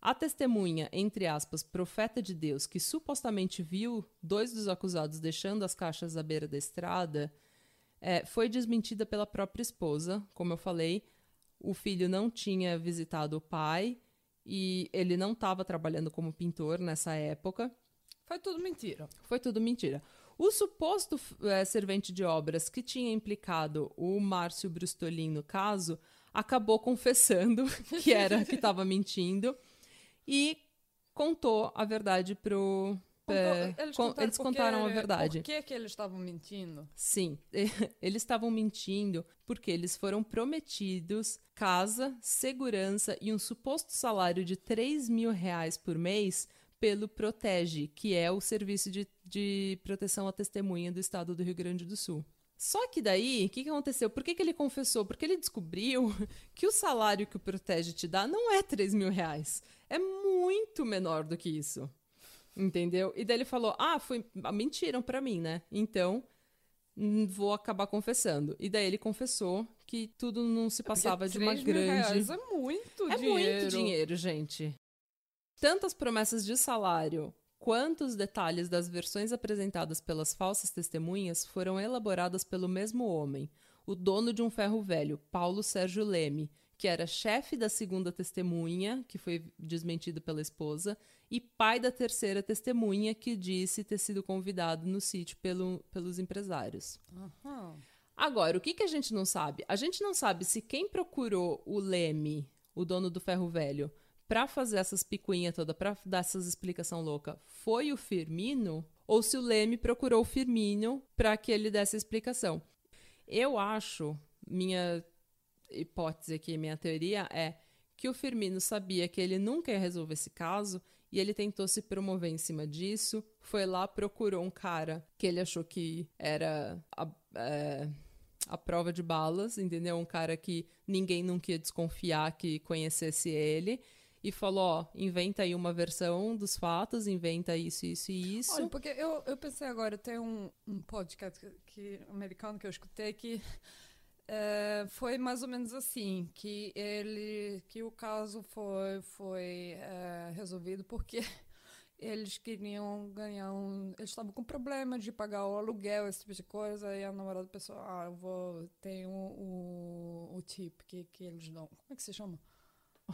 A testemunha, entre aspas, profeta de Deus, que supostamente viu dois dos acusados deixando as caixas à beira da estrada, é, foi desmentida pela própria esposa. Como eu falei, o filho não tinha visitado o pai e ele não estava trabalhando como pintor nessa época. foi tudo mentira. Foi tudo mentira. O suposto eh, servente de obras que tinha implicado o Márcio Brustolin no caso acabou confessando que era que estava mentindo e contou a verdade pro Contou- eles con- contaram, eles porque- contaram a verdade. Por que, que eles estavam mentindo? Sim, eles estavam mentindo porque eles foram prometidos casa, segurança e um suposto salário de 3 mil reais por mês pelo Protege, que é o serviço de, de proteção à testemunha do estado do Rio Grande do Sul. Só que daí, o que, que aconteceu? Por que, que ele confessou? Porque ele descobriu que o salário que o Protege te dá não é 3 mil reais. É muito menor do que isso. Entendeu? E daí ele falou: Ah, foi. ah, Mentiram pra mim, né? Então, hum, vou acabar confessando. E daí ele confessou que tudo não se passava de uma 3 mil grande. reais é muito É dinheiro. muito dinheiro, gente. Tantas promessas de salário quanto os detalhes das versões apresentadas pelas falsas testemunhas foram elaboradas pelo mesmo homem, o dono de um ferro velho, Paulo Sérgio Leme, que era chefe da segunda testemunha, que foi desmentido pela esposa, e pai da terceira testemunha, que disse ter sido convidado no sítio pelo- pelos empresários. Aham. Agora, o que, que a gente não sabe? A gente não sabe se quem procurou o Leme, o dono do ferro velho, pra fazer essas picuinhas toda, pra dar essas explicação louca, foi o Firmino ou se o Leme procurou o Firmino pra que ele desse a explicação. Eu acho, minha hipótese aqui, minha teoria é que o Firmino sabia que ele nunca ia resolver esse caso e ele tentou se promover em cima disso. Foi lá, procurou um cara que ele achou que era a, é, a prova de balas, entendeu? Um cara que ninguém nunca ia desconfiar que conhecesse ele. E falou: ó, inventa aí uma versão dos fatos, inventa isso, isso e isso. Olha, porque eu, eu pensei agora, tem um, um podcast que, que- americano que eu escutei que eh, foi mais ou menos assim, que ele, que o caso foi, foi eh, resolvido porque eles queriam ganhar um, eles estavam com problema de pagar o aluguel, esse tipo de coisa, e a namorada pensou, ah, eu vou, tem o, o, o que, que eles dão, como é que se chama?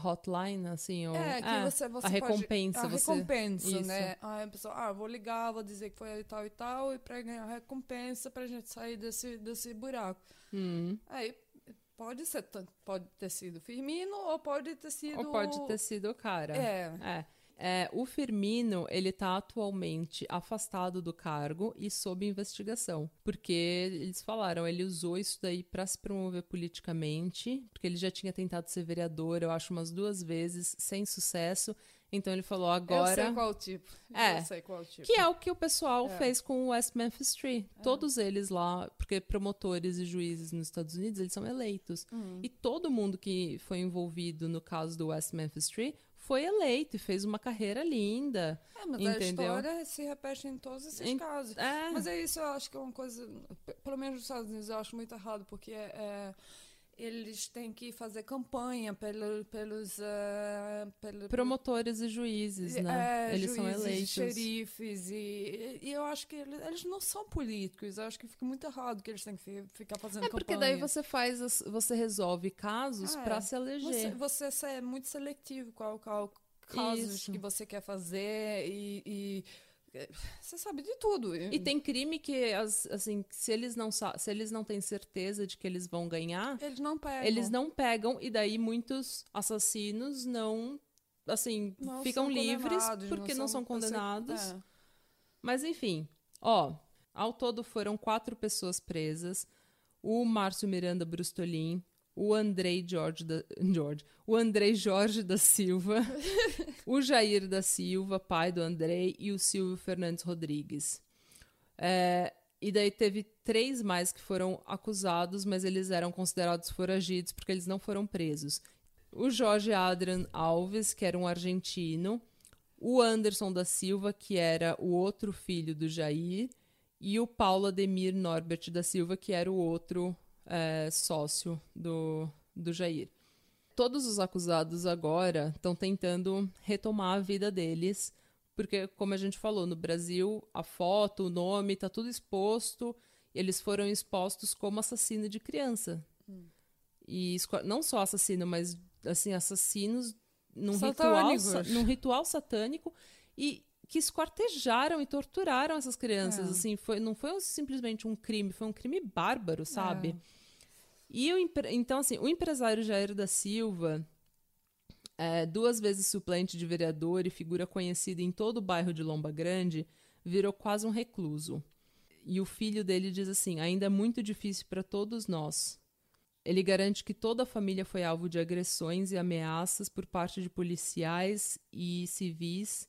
Hotline, assim, ou. É, que Ah, você, você a pode- recompensa, a você- recompensa, Isso. né? Aí a pessoa, ah, vou ligar, vou dizer que foi tal e tal, e pra ganhar a recompensa pra gente sair desse, desse buraco. hum. Aí pode ser, pode ter sido Firmino ou pode ter sido. Ou pode ter sido o cara. É. É. É, o Firmino, ele tá atualmente afastado do cargo e sob investigação. Porque eles falaram, ele usou isso daí pra se promover politicamente, porque ele já tinha tentado ser vereador, eu acho, umas duas vezes, sem sucesso. Então ele falou, Eu agora. sei qual tipo. É. Eu sei qual tipo. Que é o que o pessoal É. fez com o West Memphis Tree. Todos eles lá, porque promotores e juízes nos Estados Unidos, eles são eleitos. Hum. E todo mundo que foi envolvido no caso do West Memphis Tree foi eleito e fez uma carreira linda. É, mas Entendeu? a história se repete em todos esses Em- casos. É, Mas é isso, eu acho que é uma coisa, pelo menos nos Estados Unidos, eu acho muito errado, porque é, eles têm que fazer campanha pelo, pelos uh, pelo, promotores e juízes, né? É, eles juízes, são eleitos. xerifes e, e eu acho que eles, eles, não são políticos. Eu acho que fica muito errado que eles têm que ficar fazendo é porque campanha. daí você faz, você resolve casos É, para se eleger. Você, você é muito seletivo qual, qual casos Isso. que você quer fazer e, e você sabe de tudo. E tem crime que, as- assim, se eles não se eles não têm certeza de que eles vão ganhar, Eles não pegam. eles não pegam e daí muitos assassinos não, assim, Não ficam são livres porque não são, perse- condenados. é. Mas enfim, ó, ao todo foram quatro pessoas presas: o Márcio Miranda Brustolin, o Andrei Jorge da, Jorge, o Andrei Jorge da Silva, o Jair da Silva, pai do Andrei, e o Silvio Fernandes Rodrigues. É, e daí teve três mais que foram acusados, mas eles eram considerados foragidos porque eles não foram presos. O Jorge Adrian Alves, que era um argentino, o Anderson da Silva, que era o outro filho do Jair, e o Paulo Ademir Norbert da Silva, que era o outro é, sócio do, do Jair. Todos os acusados agora estão tentando retomar a vida deles, porque, como a gente falou, no Brasil, a foto, o nome, tá tudo exposto. Eles foram expostos como assassino de criança. E esco- não só assassino, mas assim, assassinos num ritual, Satânicos. sa- num ritual satânico e que esquartejaram e torturaram essas crianças. É. Assim, foi, não foi um- simplesmente um crime, foi um crime bárbaro, sabe? É. E o, então, assim, o empresário Jair da Silva, é, duas vezes suplente de vereador e figura conhecida em todo o bairro de Lomba Grande, virou quase um recluso. E o filho dele diz assim: ainda é muito difícil para todos nós. Ele garante que toda a família foi alvo de agressões e ameaças por parte de policiais e civis.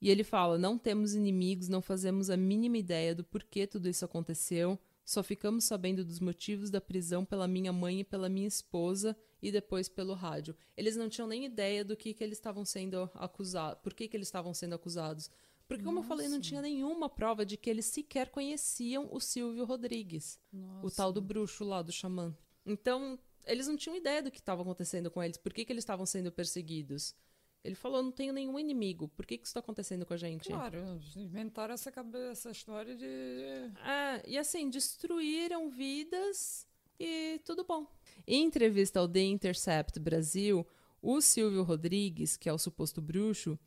E ele fala: não temos inimigos, não fazemos a mínima ideia do porquê tudo isso aconteceu. Só ficamos sabendo dos motivos da prisão pela minha mãe e pela minha esposa e depois pelo rádio. Eles não tinham nem ideia do que, que eles estavam sendo acusados, por que, que eles estavam sendo acusados. Porque, como eu falei, não tinha nenhuma prova de que eles sequer conheciam o Silvio Rodrigues, o tal do bruxo lá, do xamã. Então, eles não tinham ideia do que estava acontecendo com eles, por que, que eles estavam sendo perseguidos. Ele falou: não tenho nenhum inimigo, por que, que isso está acontecendo com a gente? Claro, inventaram essa, cabe- essa história de. É, e assim, destruíram vidas e tudo bom. Em entrevista ao The Intercept Brasil, o Silvio Rodrigues, que é o suposto bruxo,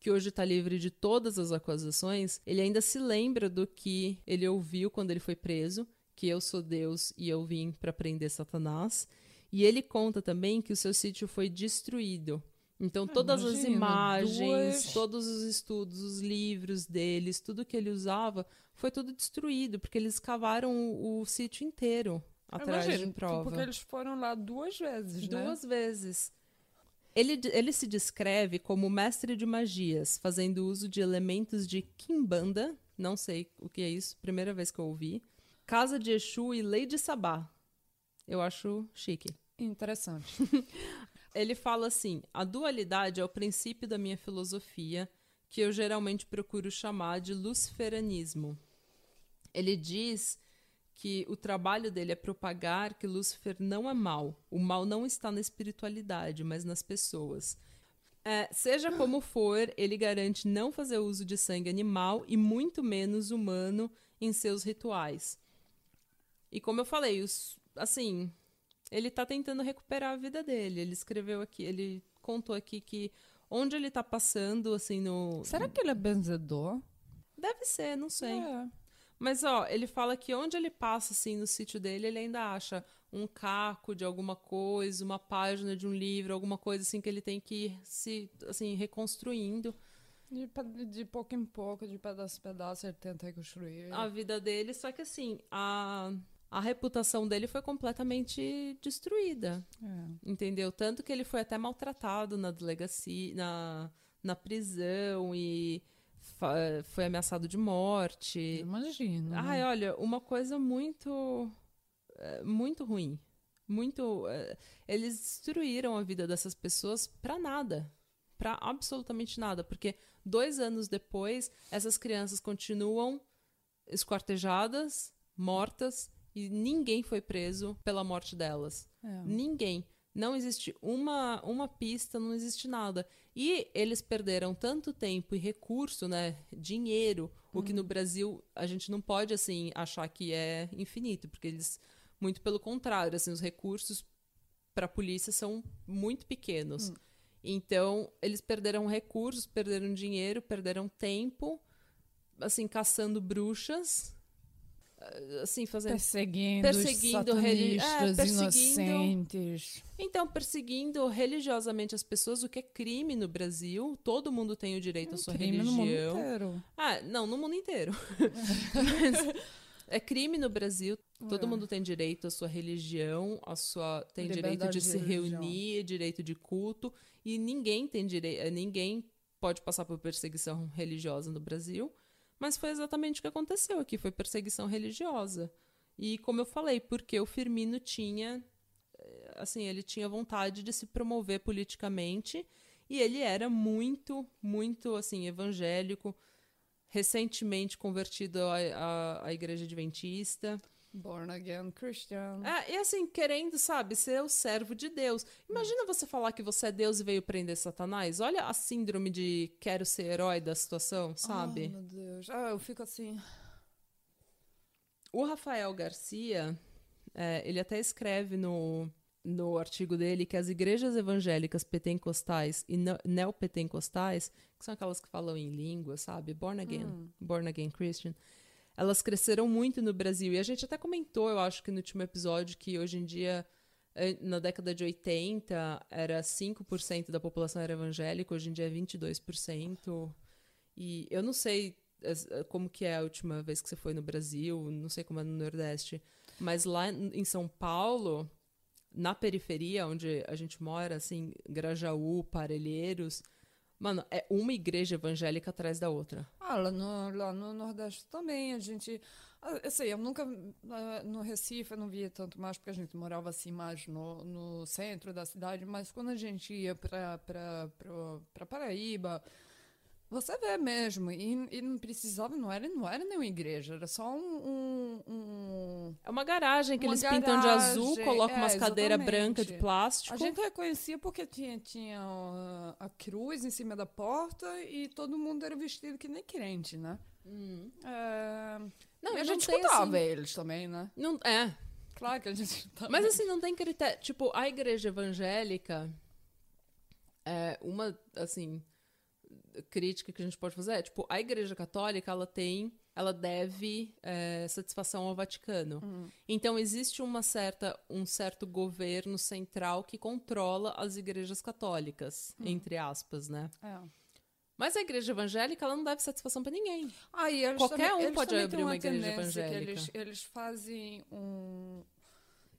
que hoje está livre de todas as acusações, ele ainda se lembra do que ele ouviu quando ele foi preso, que eu sou Deus e eu vim para prender Satanás. E ele conta também que o seu sítio foi destruído. Então, todas as imagina, imagens, duas- todos os estudos, os livros deles, tudo que ele usava, foi tudo destruído, porque eles cavaram o, o sítio inteiro atrás Imagina, de prova. Porque eles foram lá duas vezes, né? Duas vezes. Ele, ele se descreve como mestre de magias, fazendo uso de elementos de Kimbanda, não sei o que é isso, primeira vez que eu ouvi, Casa de Exu e Lei de Sabá. Eu acho chique. Interessante. Ele fala assim: a dualidade é o princípio da minha filosofia, que eu geralmente procuro chamar de luciferanismo. Ele diz que o trabalho dele é propagar que Lúcifer não é mal. O mal não está na espiritualidade, mas nas pessoas. É, seja como for, ele garante não fazer uso de sangue animal e muito menos humano em seus rituais. E como eu falei, os, assim, ele tá tentando recuperar a vida dele. Ele escreveu aqui, ele contou aqui que onde ele tá passando, assim, no. Será que ele é benzedor? Deve ser, não sei. É. Mas, ó, ele fala que onde ele passa, assim, no sítio dele, ele ainda acha um caco de alguma coisa, uma página de um livro, alguma coisa, assim, que ele tem que ir se, assim, reconstruindo De, de pouco em pouco, de pedaço em pedaço, ele tenta reconstruir. a vida dele. Só que, assim, a, a reputação dele foi completamente destruída. É. Entendeu? Tanto que ele foi até maltratado na delegacia, na, na prisão e foi ameaçado de morte. Imagina. Ai, olha, uma coisa muito. é, muito ruim. Muito. é, eles destruíram a vida dessas pessoas pra nada. Pra absolutamente nada. Porque dois anos depois, essas crianças continuam esquartejadas, mortas e ninguém foi preso pela morte delas. É. Ninguém. Não existe uma, uma pista, não existe nada. E eles perderam tanto tempo e recurso, né? Dinheiro, o que no Brasil a gente não pode, assim, achar que é infinito, porque eles, muito pelo contrário, assim, os recursos para a polícia são muito pequenos. Então, eles perderam recursos, perderam dinheiro, perderam tempo, assim, caçando bruxas, assim, fazendo Perseguindo, Perseguindo reli- é, satanistas perseguindo- inocentes. Então, perseguindo religiosamente as pessoas, o que é crime no Brasil, todo mundo tem o direito à sua crime no mundo religião. inteiro. Ah, não, no mundo inteiro. Mas é crime no Brasil, todo É. mundo tem direito à sua religião, à sua tem direito Liberdade de de se religião. reunir, direito de culto, e ninguém tem direito, ninguém pode passar por perseguição religiosa no Brasil. Mas foi exatamente o que aconteceu aqui, foi perseguição religiosa. E como eu falei, porque o Firmino tinha eh, assim, ele tinha vontade de se promover politicamente e ele era muito, muito assim evangélico, recentemente convertido à, à, à igreja adventista. Born again Christian. É, e assim, querendo, sabe, ser o servo de Deus. Imagina você falar que você é Deus e veio prender Satanás. Olha a síndrome de quero ser herói da situação, Ai, sabe? meu Deus. Ah, eu fico assim. O Rafael Garcia, é, ele até escreve no, no artigo dele que as igrejas evangélicas pentecostais e ne- neopentecostais, que são aquelas que falam em língua, sabe? Born again, Hum. born again Christian, elas cresceram muito no Brasil. E a gente até comentou, eu acho que no último episódio, que hoje em dia, na década de 80, era 5% da população era evangélica, hoje em dia é 22%. E eu não sei como que é a última vez que você foi no Brasil, não sei como é no Nordeste, mas lá em São Paulo, na periferia onde a gente mora, assim, Grajaú, Parelheiros, mano, é uma igreja evangélica atrás da outra. Ah, lá no, lá no Nordeste também, a gente... Assim, eu nunca... ah, No Recife eu não via tanto mais, porque a gente morava assim mais no, no centro da cidade, mas quando a gente ia pra Paraíba, você vê mesmo, e, e não precisava, não era, não era nenhuma igreja, era só um... um, um- É uma garagem que Uma eles pintam de azul, garagem, colocam é, umas cadeiras brancas de plástico. A gente reconhecia porque tinha, tinha ah, a cruz em cima da porta e todo mundo era vestido que nem crente, né? Hum. É, Não, e a gente escutava assim, eles também, né? Não, é, Claro que a gente escutava. Mas assim, não tem critério. Tipo, a igreja evangélica. É uma, assim. Crítica que a gente pode fazer é, tipo, a igreja católica, ela tem. Ela deve é, satisfação ao Vaticano. Então, existe uma certa, um certo governo central que controla as igrejas católicas, entre aspas, né? É. Mas a igreja evangélica, ela não deve satisfação pra ninguém. Eles Qualquer também- um pode abrir uma igreja evangélica. Eles, eles fazem um.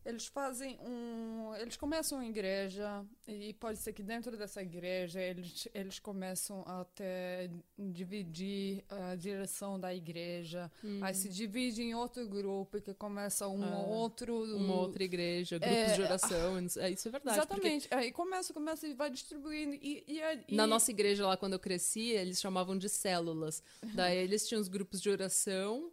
Eles fazem um. Eles começam uma igreja, e pode ser que dentro dessa igreja eles, eles começam a até dividir a direção da igreja. Aí se divide em outro grupo que começa um Ah, outro. Uma outra igreja, grupos É, de oração. é, isso é verdade. Exatamente. Aí começa, começa e vai distribuindo. E, e, e- Na nossa igreja lá, quando eu cresci, eles chamavam de células. Daí eles tinham os grupos de oração,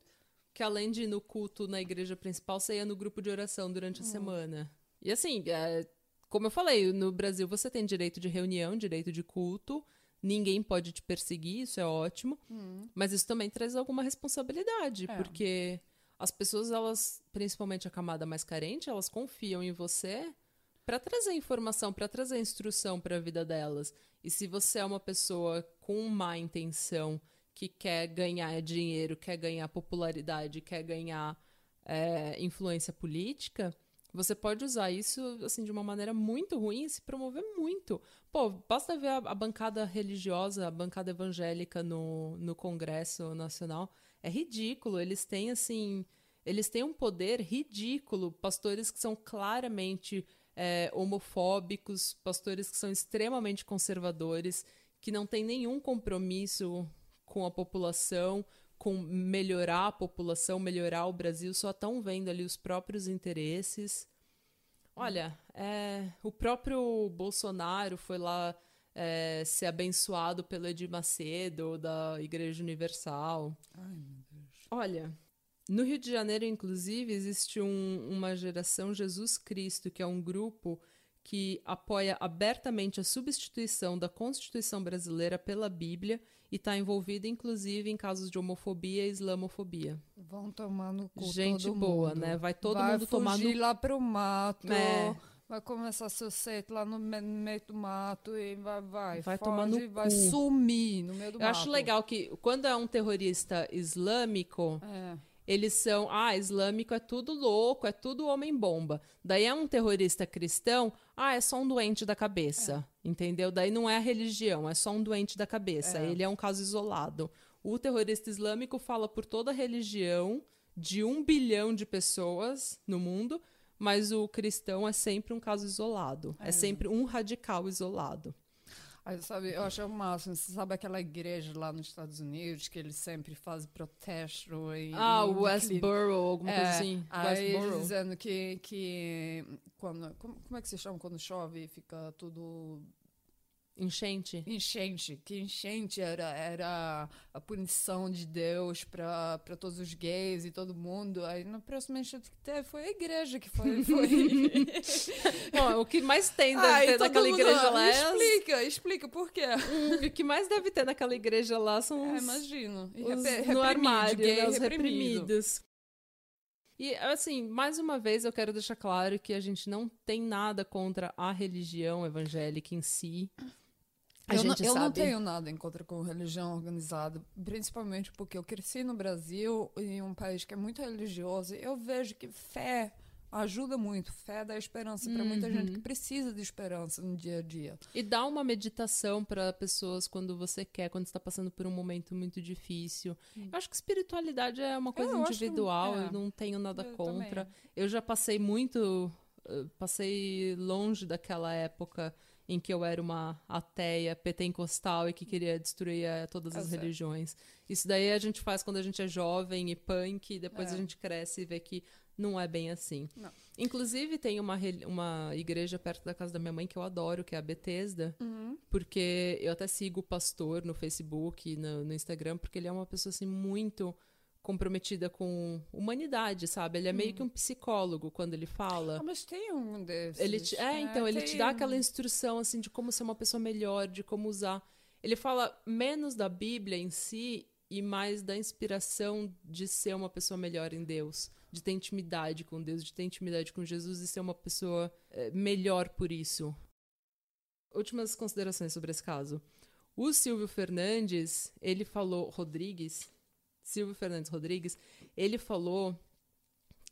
que além de ir no culto na igreja principal, você ia no grupo de oração durante a semana. E assim, é, como eu falei, no Brasil você tem direito de reunião, direito de culto, ninguém pode te perseguir, isso é ótimo. Mas isso também traz alguma responsabilidade, É. porque as pessoas, elas, principalmente a camada mais carente, elas confiam em você para trazer informação, para trazer instrução para a vida delas. E se você é uma pessoa com má intenção, que quer ganhar dinheiro, quer ganhar popularidade, quer ganhar é, influência política, você pode usar isso assim de uma maneira muito ruim e se promover muito. Pô, basta ver a, a bancada religiosa, a bancada evangélica no, no Congresso Nacional. É ridículo. Eles têm assim. Eles têm um poder ridículo. Pastores que são claramente é, homofóbicos, pastores que são extremamente conservadores, que não têm nenhum compromisso com a população, com melhorar a população, melhorar o Brasil, só estão vendo ali os próprios interesses. Olha, é, o próprio Bolsonaro foi lá é, ser abençoado pelo Edir Macedo, da Igreja Universal. Ai, meu Deus. Olha, No Rio de Janeiro, inclusive, existe um, uma geração Jesus Cristo, que é um grupo que apoia abertamente a substituição da Constituição brasileira pela Bíblia e está envolvido, inclusive, em casos de homofobia e islamofobia. Vão tomar no cu Gente boa, mundo. né? Vai todo vai mundo tomar no lá pro mato. É. Vai começar seu seito lá no me- no meio do mato e vai, vai, Vai foge, tomar no vai cu. sumir no meio do Eu mato. acho legal que quando é um terrorista islâmico, É. eles são, ah, islâmico é tudo louco, é tudo homem-bomba. Daí é um terrorista cristão, ah, é só um doente da cabeça, entendeu? Daí não é a religião, é só um doente da cabeça. É. Ele é um caso isolado. O terrorista islâmico fala por toda a religião de um bilhão de pessoas no mundo, mas o cristão é sempre um caso isolado. É, É. sempre um radical isolado. Aí, sabe, eu acho o máximo. Você sabe aquela igreja lá nos Estados Unidos que eles sempre fazem protesto e... Ah, Westboro, alguma coisa É, assim. Aí Westboro. dizendo que, que quando, como, como é que se chama quando chove e fica tudo Enchente. enchente? Que enchente era, era a punição de Deus para todos os gays e todo mundo. Aí na próxima enchente que teve foi a igreja que foi. foi... Bom, o que mais tem deve Aí ter naquela mundo, igreja "Ah, lá é Explica, explica por quê. Hum, o que mais deve ter naquela igreja lá são É, os, imagino. E os no armário, gay né, os reprimido. reprimidos. E, assim, mais uma vez eu quero deixar claro que a gente não tem nada contra a religião evangélica em si. A eu gente não, eu sabe. não tenho nada em contra com religião organizada, principalmente porque eu cresci no Brasil, em um país que é muito religioso, eu vejo que fé ajuda muito, fé dá esperança para muita Uhum. gente que precisa de esperança no dia a dia. E dá uma meditação para pessoas quando você quer, quando está passando por um momento muito difícil. Eu acho que espiritualidade é uma coisa eu acho que- individual, é. eu não tenho nada Eu contra. também. Eu já passei muito. eh, Passei longe daquela época em que eu era uma ateia pentecostal e que queria destruir eh, todas as sei. religiões. Isso daí a gente faz quando a gente é jovem e punk, e depois É. a gente cresce e vê que não é bem assim. Não. Inclusive, tem uma, uma igreja perto da casa da minha mãe que eu adoro, que é a Bethesda. Uhum. Porque eu até sigo o pastor no Facebook no, no Instagram, porque ele é uma pessoa assim muito comprometida com humanidade, sabe? Ele é meio que um psicólogo quando ele fala. Ah, mas tem um desses. Ele te- é, então, ele te dá um- aquela instrução assim de como ser uma pessoa melhor, de como usar. Ele fala menos da Bíblia em si e mais da inspiração de ser uma pessoa melhor em Deus, de ter intimidade com Deus, de ter intimidade com Jesus e ser uma pessoa eh, melhor por isso. Últimas considerações sobre esse caso. O Silvio Fernandes, ele falou, Rodrigues, Silvio Fernandes Rodrigues, ele falou,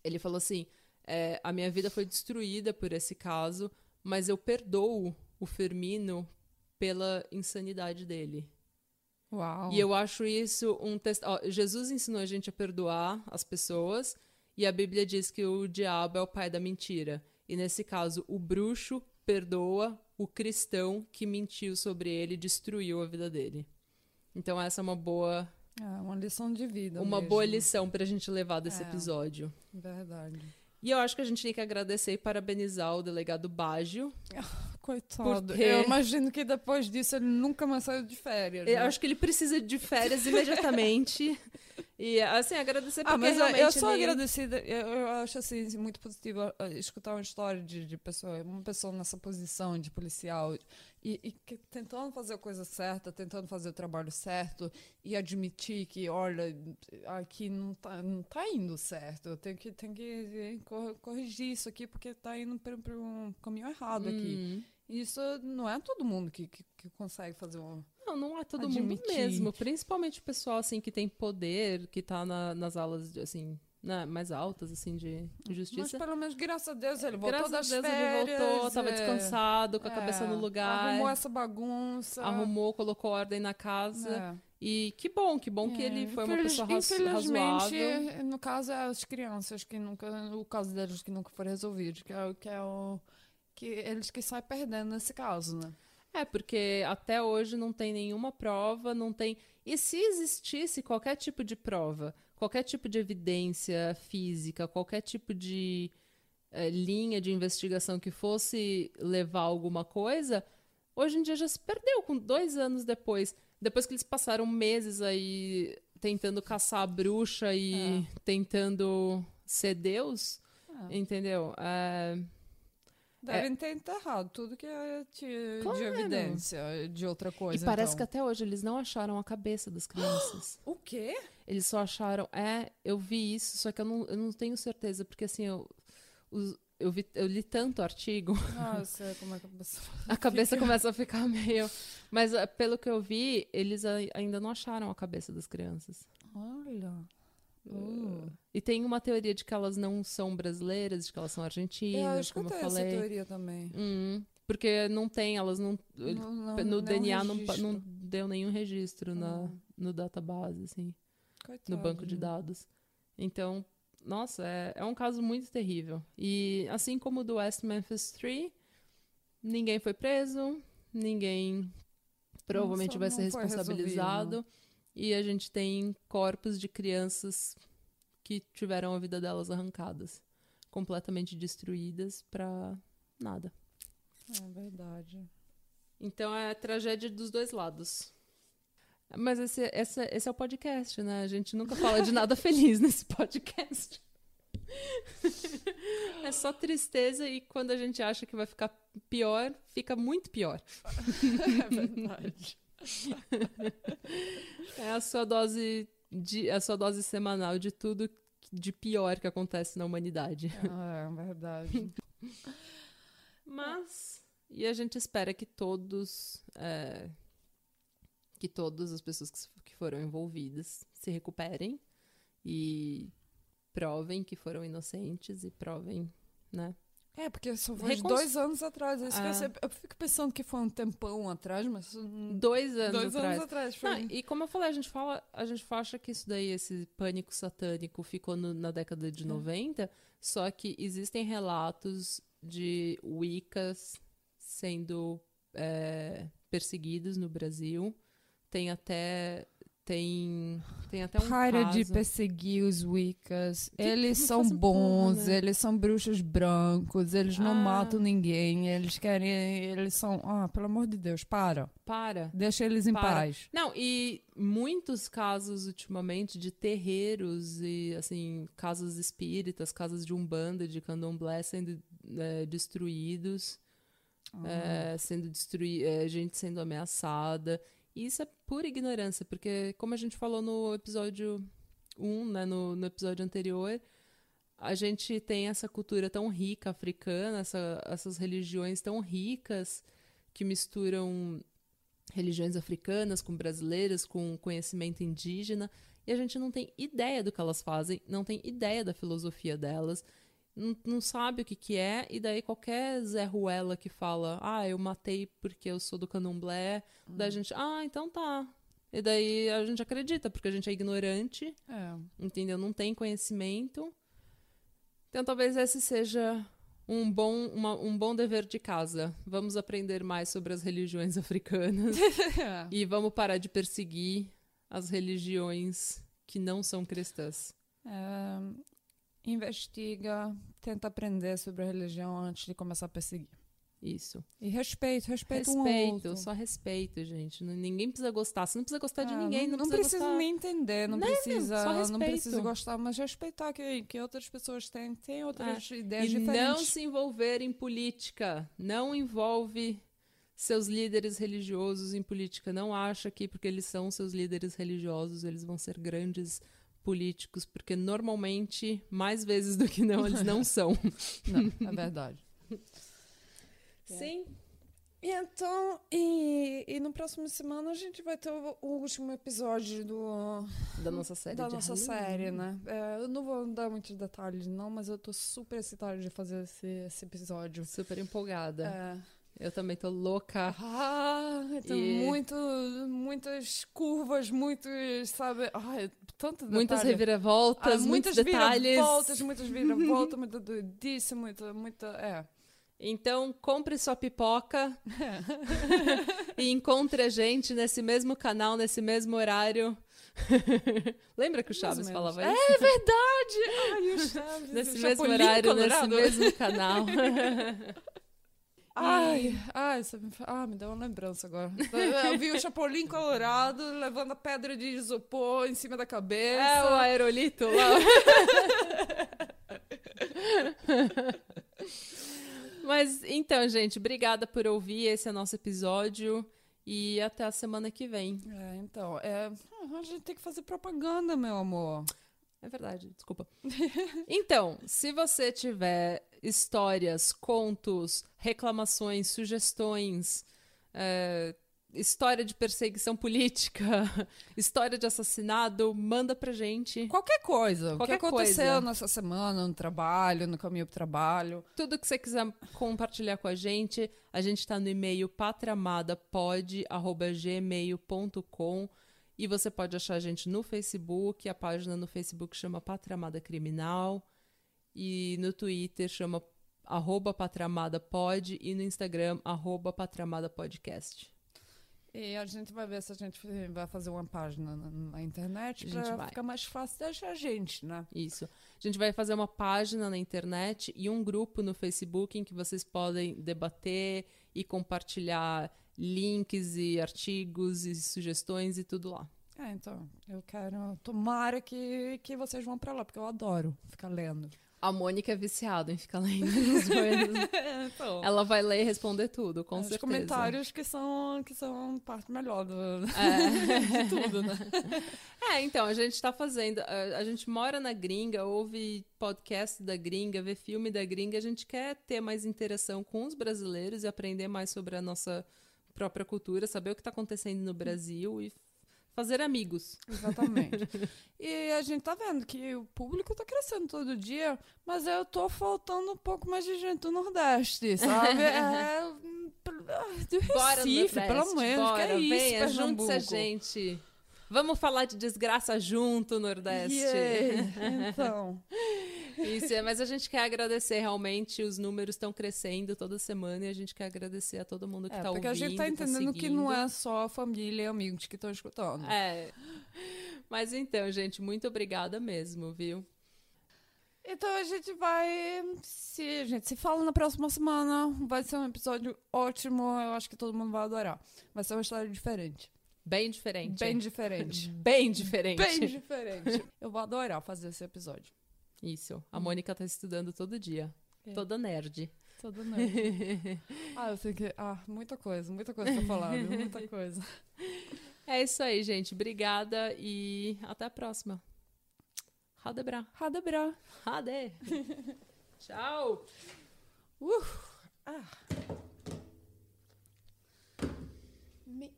ele falou assim, é, a minha vida foi destruída por esse caso, mas eu perdoo o Firmino pela insanidade dele. Uau. E eu acho isso um test... ó, Jesus ensinou a gente a perdoar as pessoas e a Bíblia diz que o diabo é o pai da mentira. E nesse caso, o bruxo perdoa o cristão que mentiu sobre ele e destruiu a vida dele. Então essa é uma boa, É uma lição de vida. uma mesmo. boa lição pra gente levar desse É. episódio. Verdade. E eu acho que a gente tem que agradecer e parabenizar o delegado Baggio. Coitado. Porque- Eu imagino que depois disso ele nunca mais saiu de férias. Eu né? acho que ele precisa de férias imediatamente. e, assim, agradecer porque Ah, mas eu- realmente eu sou agradecida. Eu, eu acho assim muito positivo uh, escutar uma história de, de pessoa, uma pessoa nessa posição de policial e, e que- tentando fazer a coisa certa, tentando fazer o trabalho certo e admitir que, olha, aqui não tá, não tá indo certo. Eu tenho que, tenho que cor- corrigir isso aqui porque tá indo para um caminho errado aqui. Hum. E Isso não é todo mundo que, que, que consegue fazer um. Não, não é todo mundo Admitir. mesmo. Principalmente o pessoal, assim, que tem poder, que tá na- nas aulas, assim, né, mais altas, assim, de Mas justiça. pelo menos, graças a Deus, ele voltou Graças a das Deus férias. ele voltou, tava é. descansado, com a cabeça É, no lugar. Arrumou essa bagunça. arrumou, colocou ordem na casa. É. E que bom, que bom que É, ele foi uma infeliz- pessoa raz- Infelizmente, razoável. no caso, é as crianças que nunca. O caso deles que nunca foi resolvido, que é, que é o. Que eles que saem perdendo nesse caso, né? É, porque até hoje não tem nenhuma prova, não tem. E se existisse qualquer tipo de prova, qualquer tipo de evidência física, qualquer tipo de eh, linha de investigação que fosse levar alguma coisa, hoje em dia já se perdeu, com dois anos depois. Depois que eles passaram meses aí tentando caçar a bruxa e É. tentando ser Deus, É. entendeu? É, Devem ter enterrado tudo que é de, de Claro. evidência de outra coisa. e parece que então. até hoje eles não acharam a cabeça das crianças. O quê? Eles só acharam. É, eu vi isso, só que eu não, eu não tenho certeza, porque assim, eu, os- eu, vi, eu li tanto artigo, Nossa, como é que a pessoa. a cabeça começa a ficar meio. Mas ah, pelo que eu vi, eles ai- ainda não acharam a cabeça das crianças. Olha. Uh. E tem uma teoria de que elas não são brasileiras, de que elas são É, eu argentinas, como eu escutei essa falei. teoria também. Uhum, porque não tem, elas não. Não- não- no é DNA não, registro. não deu nenhum registro na, Ah. no database, assim. no banco de Coitadinho. dados. Então, nossa, é, é um caso muito terrível. E assim como o do West Memphis 3, ninguém foi preso, ninguém provavelmente vai ser foi responsabilizado. E a gente tem corpos de crianças que tiveram a vida delas arrancadas, completamente destruídas pra nada. É verdade. Então é tragédia dos dois lados. Mas esse, esse, esse é o podcast, né? A gente nunca fala de nada feliz nesse podcast. É só tristeza e quando a gente acha que vai ficar pior, fica muito pior. É verdade. É a sua dose de, a sua dose semanal de tudo de pior que acontece na humanidade. Ah, é verdade. Mas e a gente espera que todos é, que todas as pessoas que, foram envolvidas se recuperem e provem que foram inocentes e provem, né? É, porque só foi dois anos atrás. Isso eu, Ah. eu fico pensando que foi um tempão atrás, mas. Dois anos dois atrás. anos atrás. Foi... Não, e como eu falei, a gente fala, a gente acha que isso daí, esse pânico satânico, ficou no- na década de É. 90, só que existem relatos de Wiccas sendo é, perseguidos no Brasil. Tem até. Tem, tem até um Para caso. de perseguir os Wiccas. Eles não são bons, porra, né? eles são bruxos brancos, eles não Ah. matam ninguém, eles querem. Eles são. Ah, pelo amor de Deus, para. Para. Deixa eles em Para. paz. Não, e muitos casos ultimamente de terreiros e, assim, casas espíritas, casas de umbanda, de candomblé sendo é, destruídos, é, sendo destrui é, gente sendo ameaçada. Isso é pura ignorância, porque, como a gente falou no episódio 1, né, no, no episódio anterior, a gente tem essa cultura tão rica africana, essa- essas religiões tão ricas que misturam religiões africanas com brasileiras, com conhecimento indígena, e a gente não tem ideia do que elas fazem, não tem ideia da filosofia delas, não, não sabe o que, que é, e daí qualquer Zé Ruela que fala, ah, eu matei porque eu sou do candomblé, daí a gente, ah, então tá. E daí a gente acredita, porque a gente é ignorante, É. entendeu? Não tem conhecimento. Então talvez esse seja um bom, uma- um bom dever de casa. Vamos aprender mais sobre as religiões africanas e vamos parar de perseguir as religiões que não são cristãs. É, investiga, tenta aprender sobre a religião antes de começar a perseguir. Isso. E respeito, respeito, um Respeito, outro. só respeito, gente. Não- Ninguém precisa gostar. Você não precisa gostar de É, ninguém, não, não precisa, precisa nem entender, não Né, precisa, só não precisa gostar, mas respeitar que, que outras pessoas têm, têm outras ideias É. E diferentes. não se envolver em política. Não envolve seus líderes religiosos em política. Não acha que porque eles são seus líderes religiosos, eles vão ser grandes políticos, porque normalmente, mais vezes do que não, eles não são. Não, é verdade. Sim. E então, e, e no próximo semana a gente vai ter o, o último episódio do, Da nossa série da de nossa Halloween. série, né? É, eu não vou dar muitos detalhes, não, mas eu tô super excitada de fazer esse, esse episódio. Super empolgada. É. Eu também tô louca. Ah, tem E- muito, muitas curvas, muitos, sabe? Ai, tanto detalhe. Muitas reviravoltas, Ah, muitos muitas detalhes. viravoltas, muitas viravoltas, muita doidice, muita, muita, é. Então, compre sua pipoca e encontre a gente nesse mesmo canal, nesse mesmo horário. Lembra que o Chaves falava menos. isso? É verdade! Ai, o Chaves, Nesse o mesmo horário, Colorado. nesse mesmo canal. Ai, ai, você me, ah, me deu uma lembrança agora. Eu vi o Chapolin Colorado levando a pedra de isopor em cima da cabeça. É o aerolito lá. Mas então, gente, obrigada por ouvir. Esse é nosso episódio. E até a semana que vem. É, então, é, a gente tem que fazer propaganda, meu amor. É verdade, desculpa. Então, se você tiver histórias, contos, reclamações, sugestões, é, história de perseguição política, história de assassinato, manda pra gente. Qualquer coisa. Qualquer o que aconteceu coisa. nessa semana, no trabalho, no caminho pro trabalho. Tudo que você quiser compartilhar com a gente, a gente tá no e-mail patramadapod.gmail.com e você pode achar a gente no Facebook, a página no Facebook chama Patramada Criminal e no Twitter chama arroba patramadapod e no Instagram arroba patramadapodcast. E a gente vai ver se a gente vai fazer uma página na, na internet A gente pra vai. ficar mais fácil de achar a gente, né? Isso. A gente vai fazer uma página na internet e um grupo no Facebook em que vocês podem debater e compartilhar links e artigos e sugestões e tudo lá. É, então, eu quero. Tomara que, que vocês vão pra lá, porque eu adoro ficar lendo. A Mônica é viciada em ficar lendo as coisas. então. Ela vai ler e responder tudo, com Os certeza. comentários que são, que são parte melhor do, É. de tudo, né? É, então, a gente tá fazendo. A, a gente mora na gringa, ouve podcast da gringa, vê filme da gringa. A gente quer ter mais interação com os brasileiros e aprender mais sobre a nossa própria cultura, saber o que tá acontecendo no Brasil e fazer amigos. Exatamente. E a gente tá vendo que o público tá crescendo todo dia, mas eu tô faltando um pouco mais de gente do Nordeste, sabe? É, hum, do Recife, pelo menos. bora, que é isso, venha, junte-se a Pernambuco. gente. Vamos falar de desgraça junto, Nordeste. Yay. Então, Isso, é, mas a gente quer agradecer realmente, os números estão crescendo toda semana e a gente quer agradecer a todo mundo que é, tá porque ouvindo. a gente tá entendendo seguindo. que não é só a família e amigos que estão escutando. É. Mas então, gente, muito obrigada mesmo, viu? Então a gente vai se a gente se fala na próxima semana. Vai ser um episódio ótimo. Eu acho que todo mundo vai adorar. Vai ser uma história diferente. Bem diferente. Bem diferente. Bem diferente. Bem diferente. Eu vou adorar fazer esse episódio. Isso. A Mônica tá estudando todo dia. É. Toda nerd. Todo nerd. ah, eu sei que. Ah, muita coisa, muita coisa pra falar, viu? Muita coisa. É isso aí, gente. Obrigada e até a próxima. Radebra. Radebra. Rade. Tchau.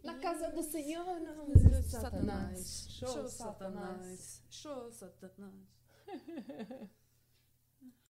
Na casa do Senhor não existe Satanás. Show Satanás. Show Satanás.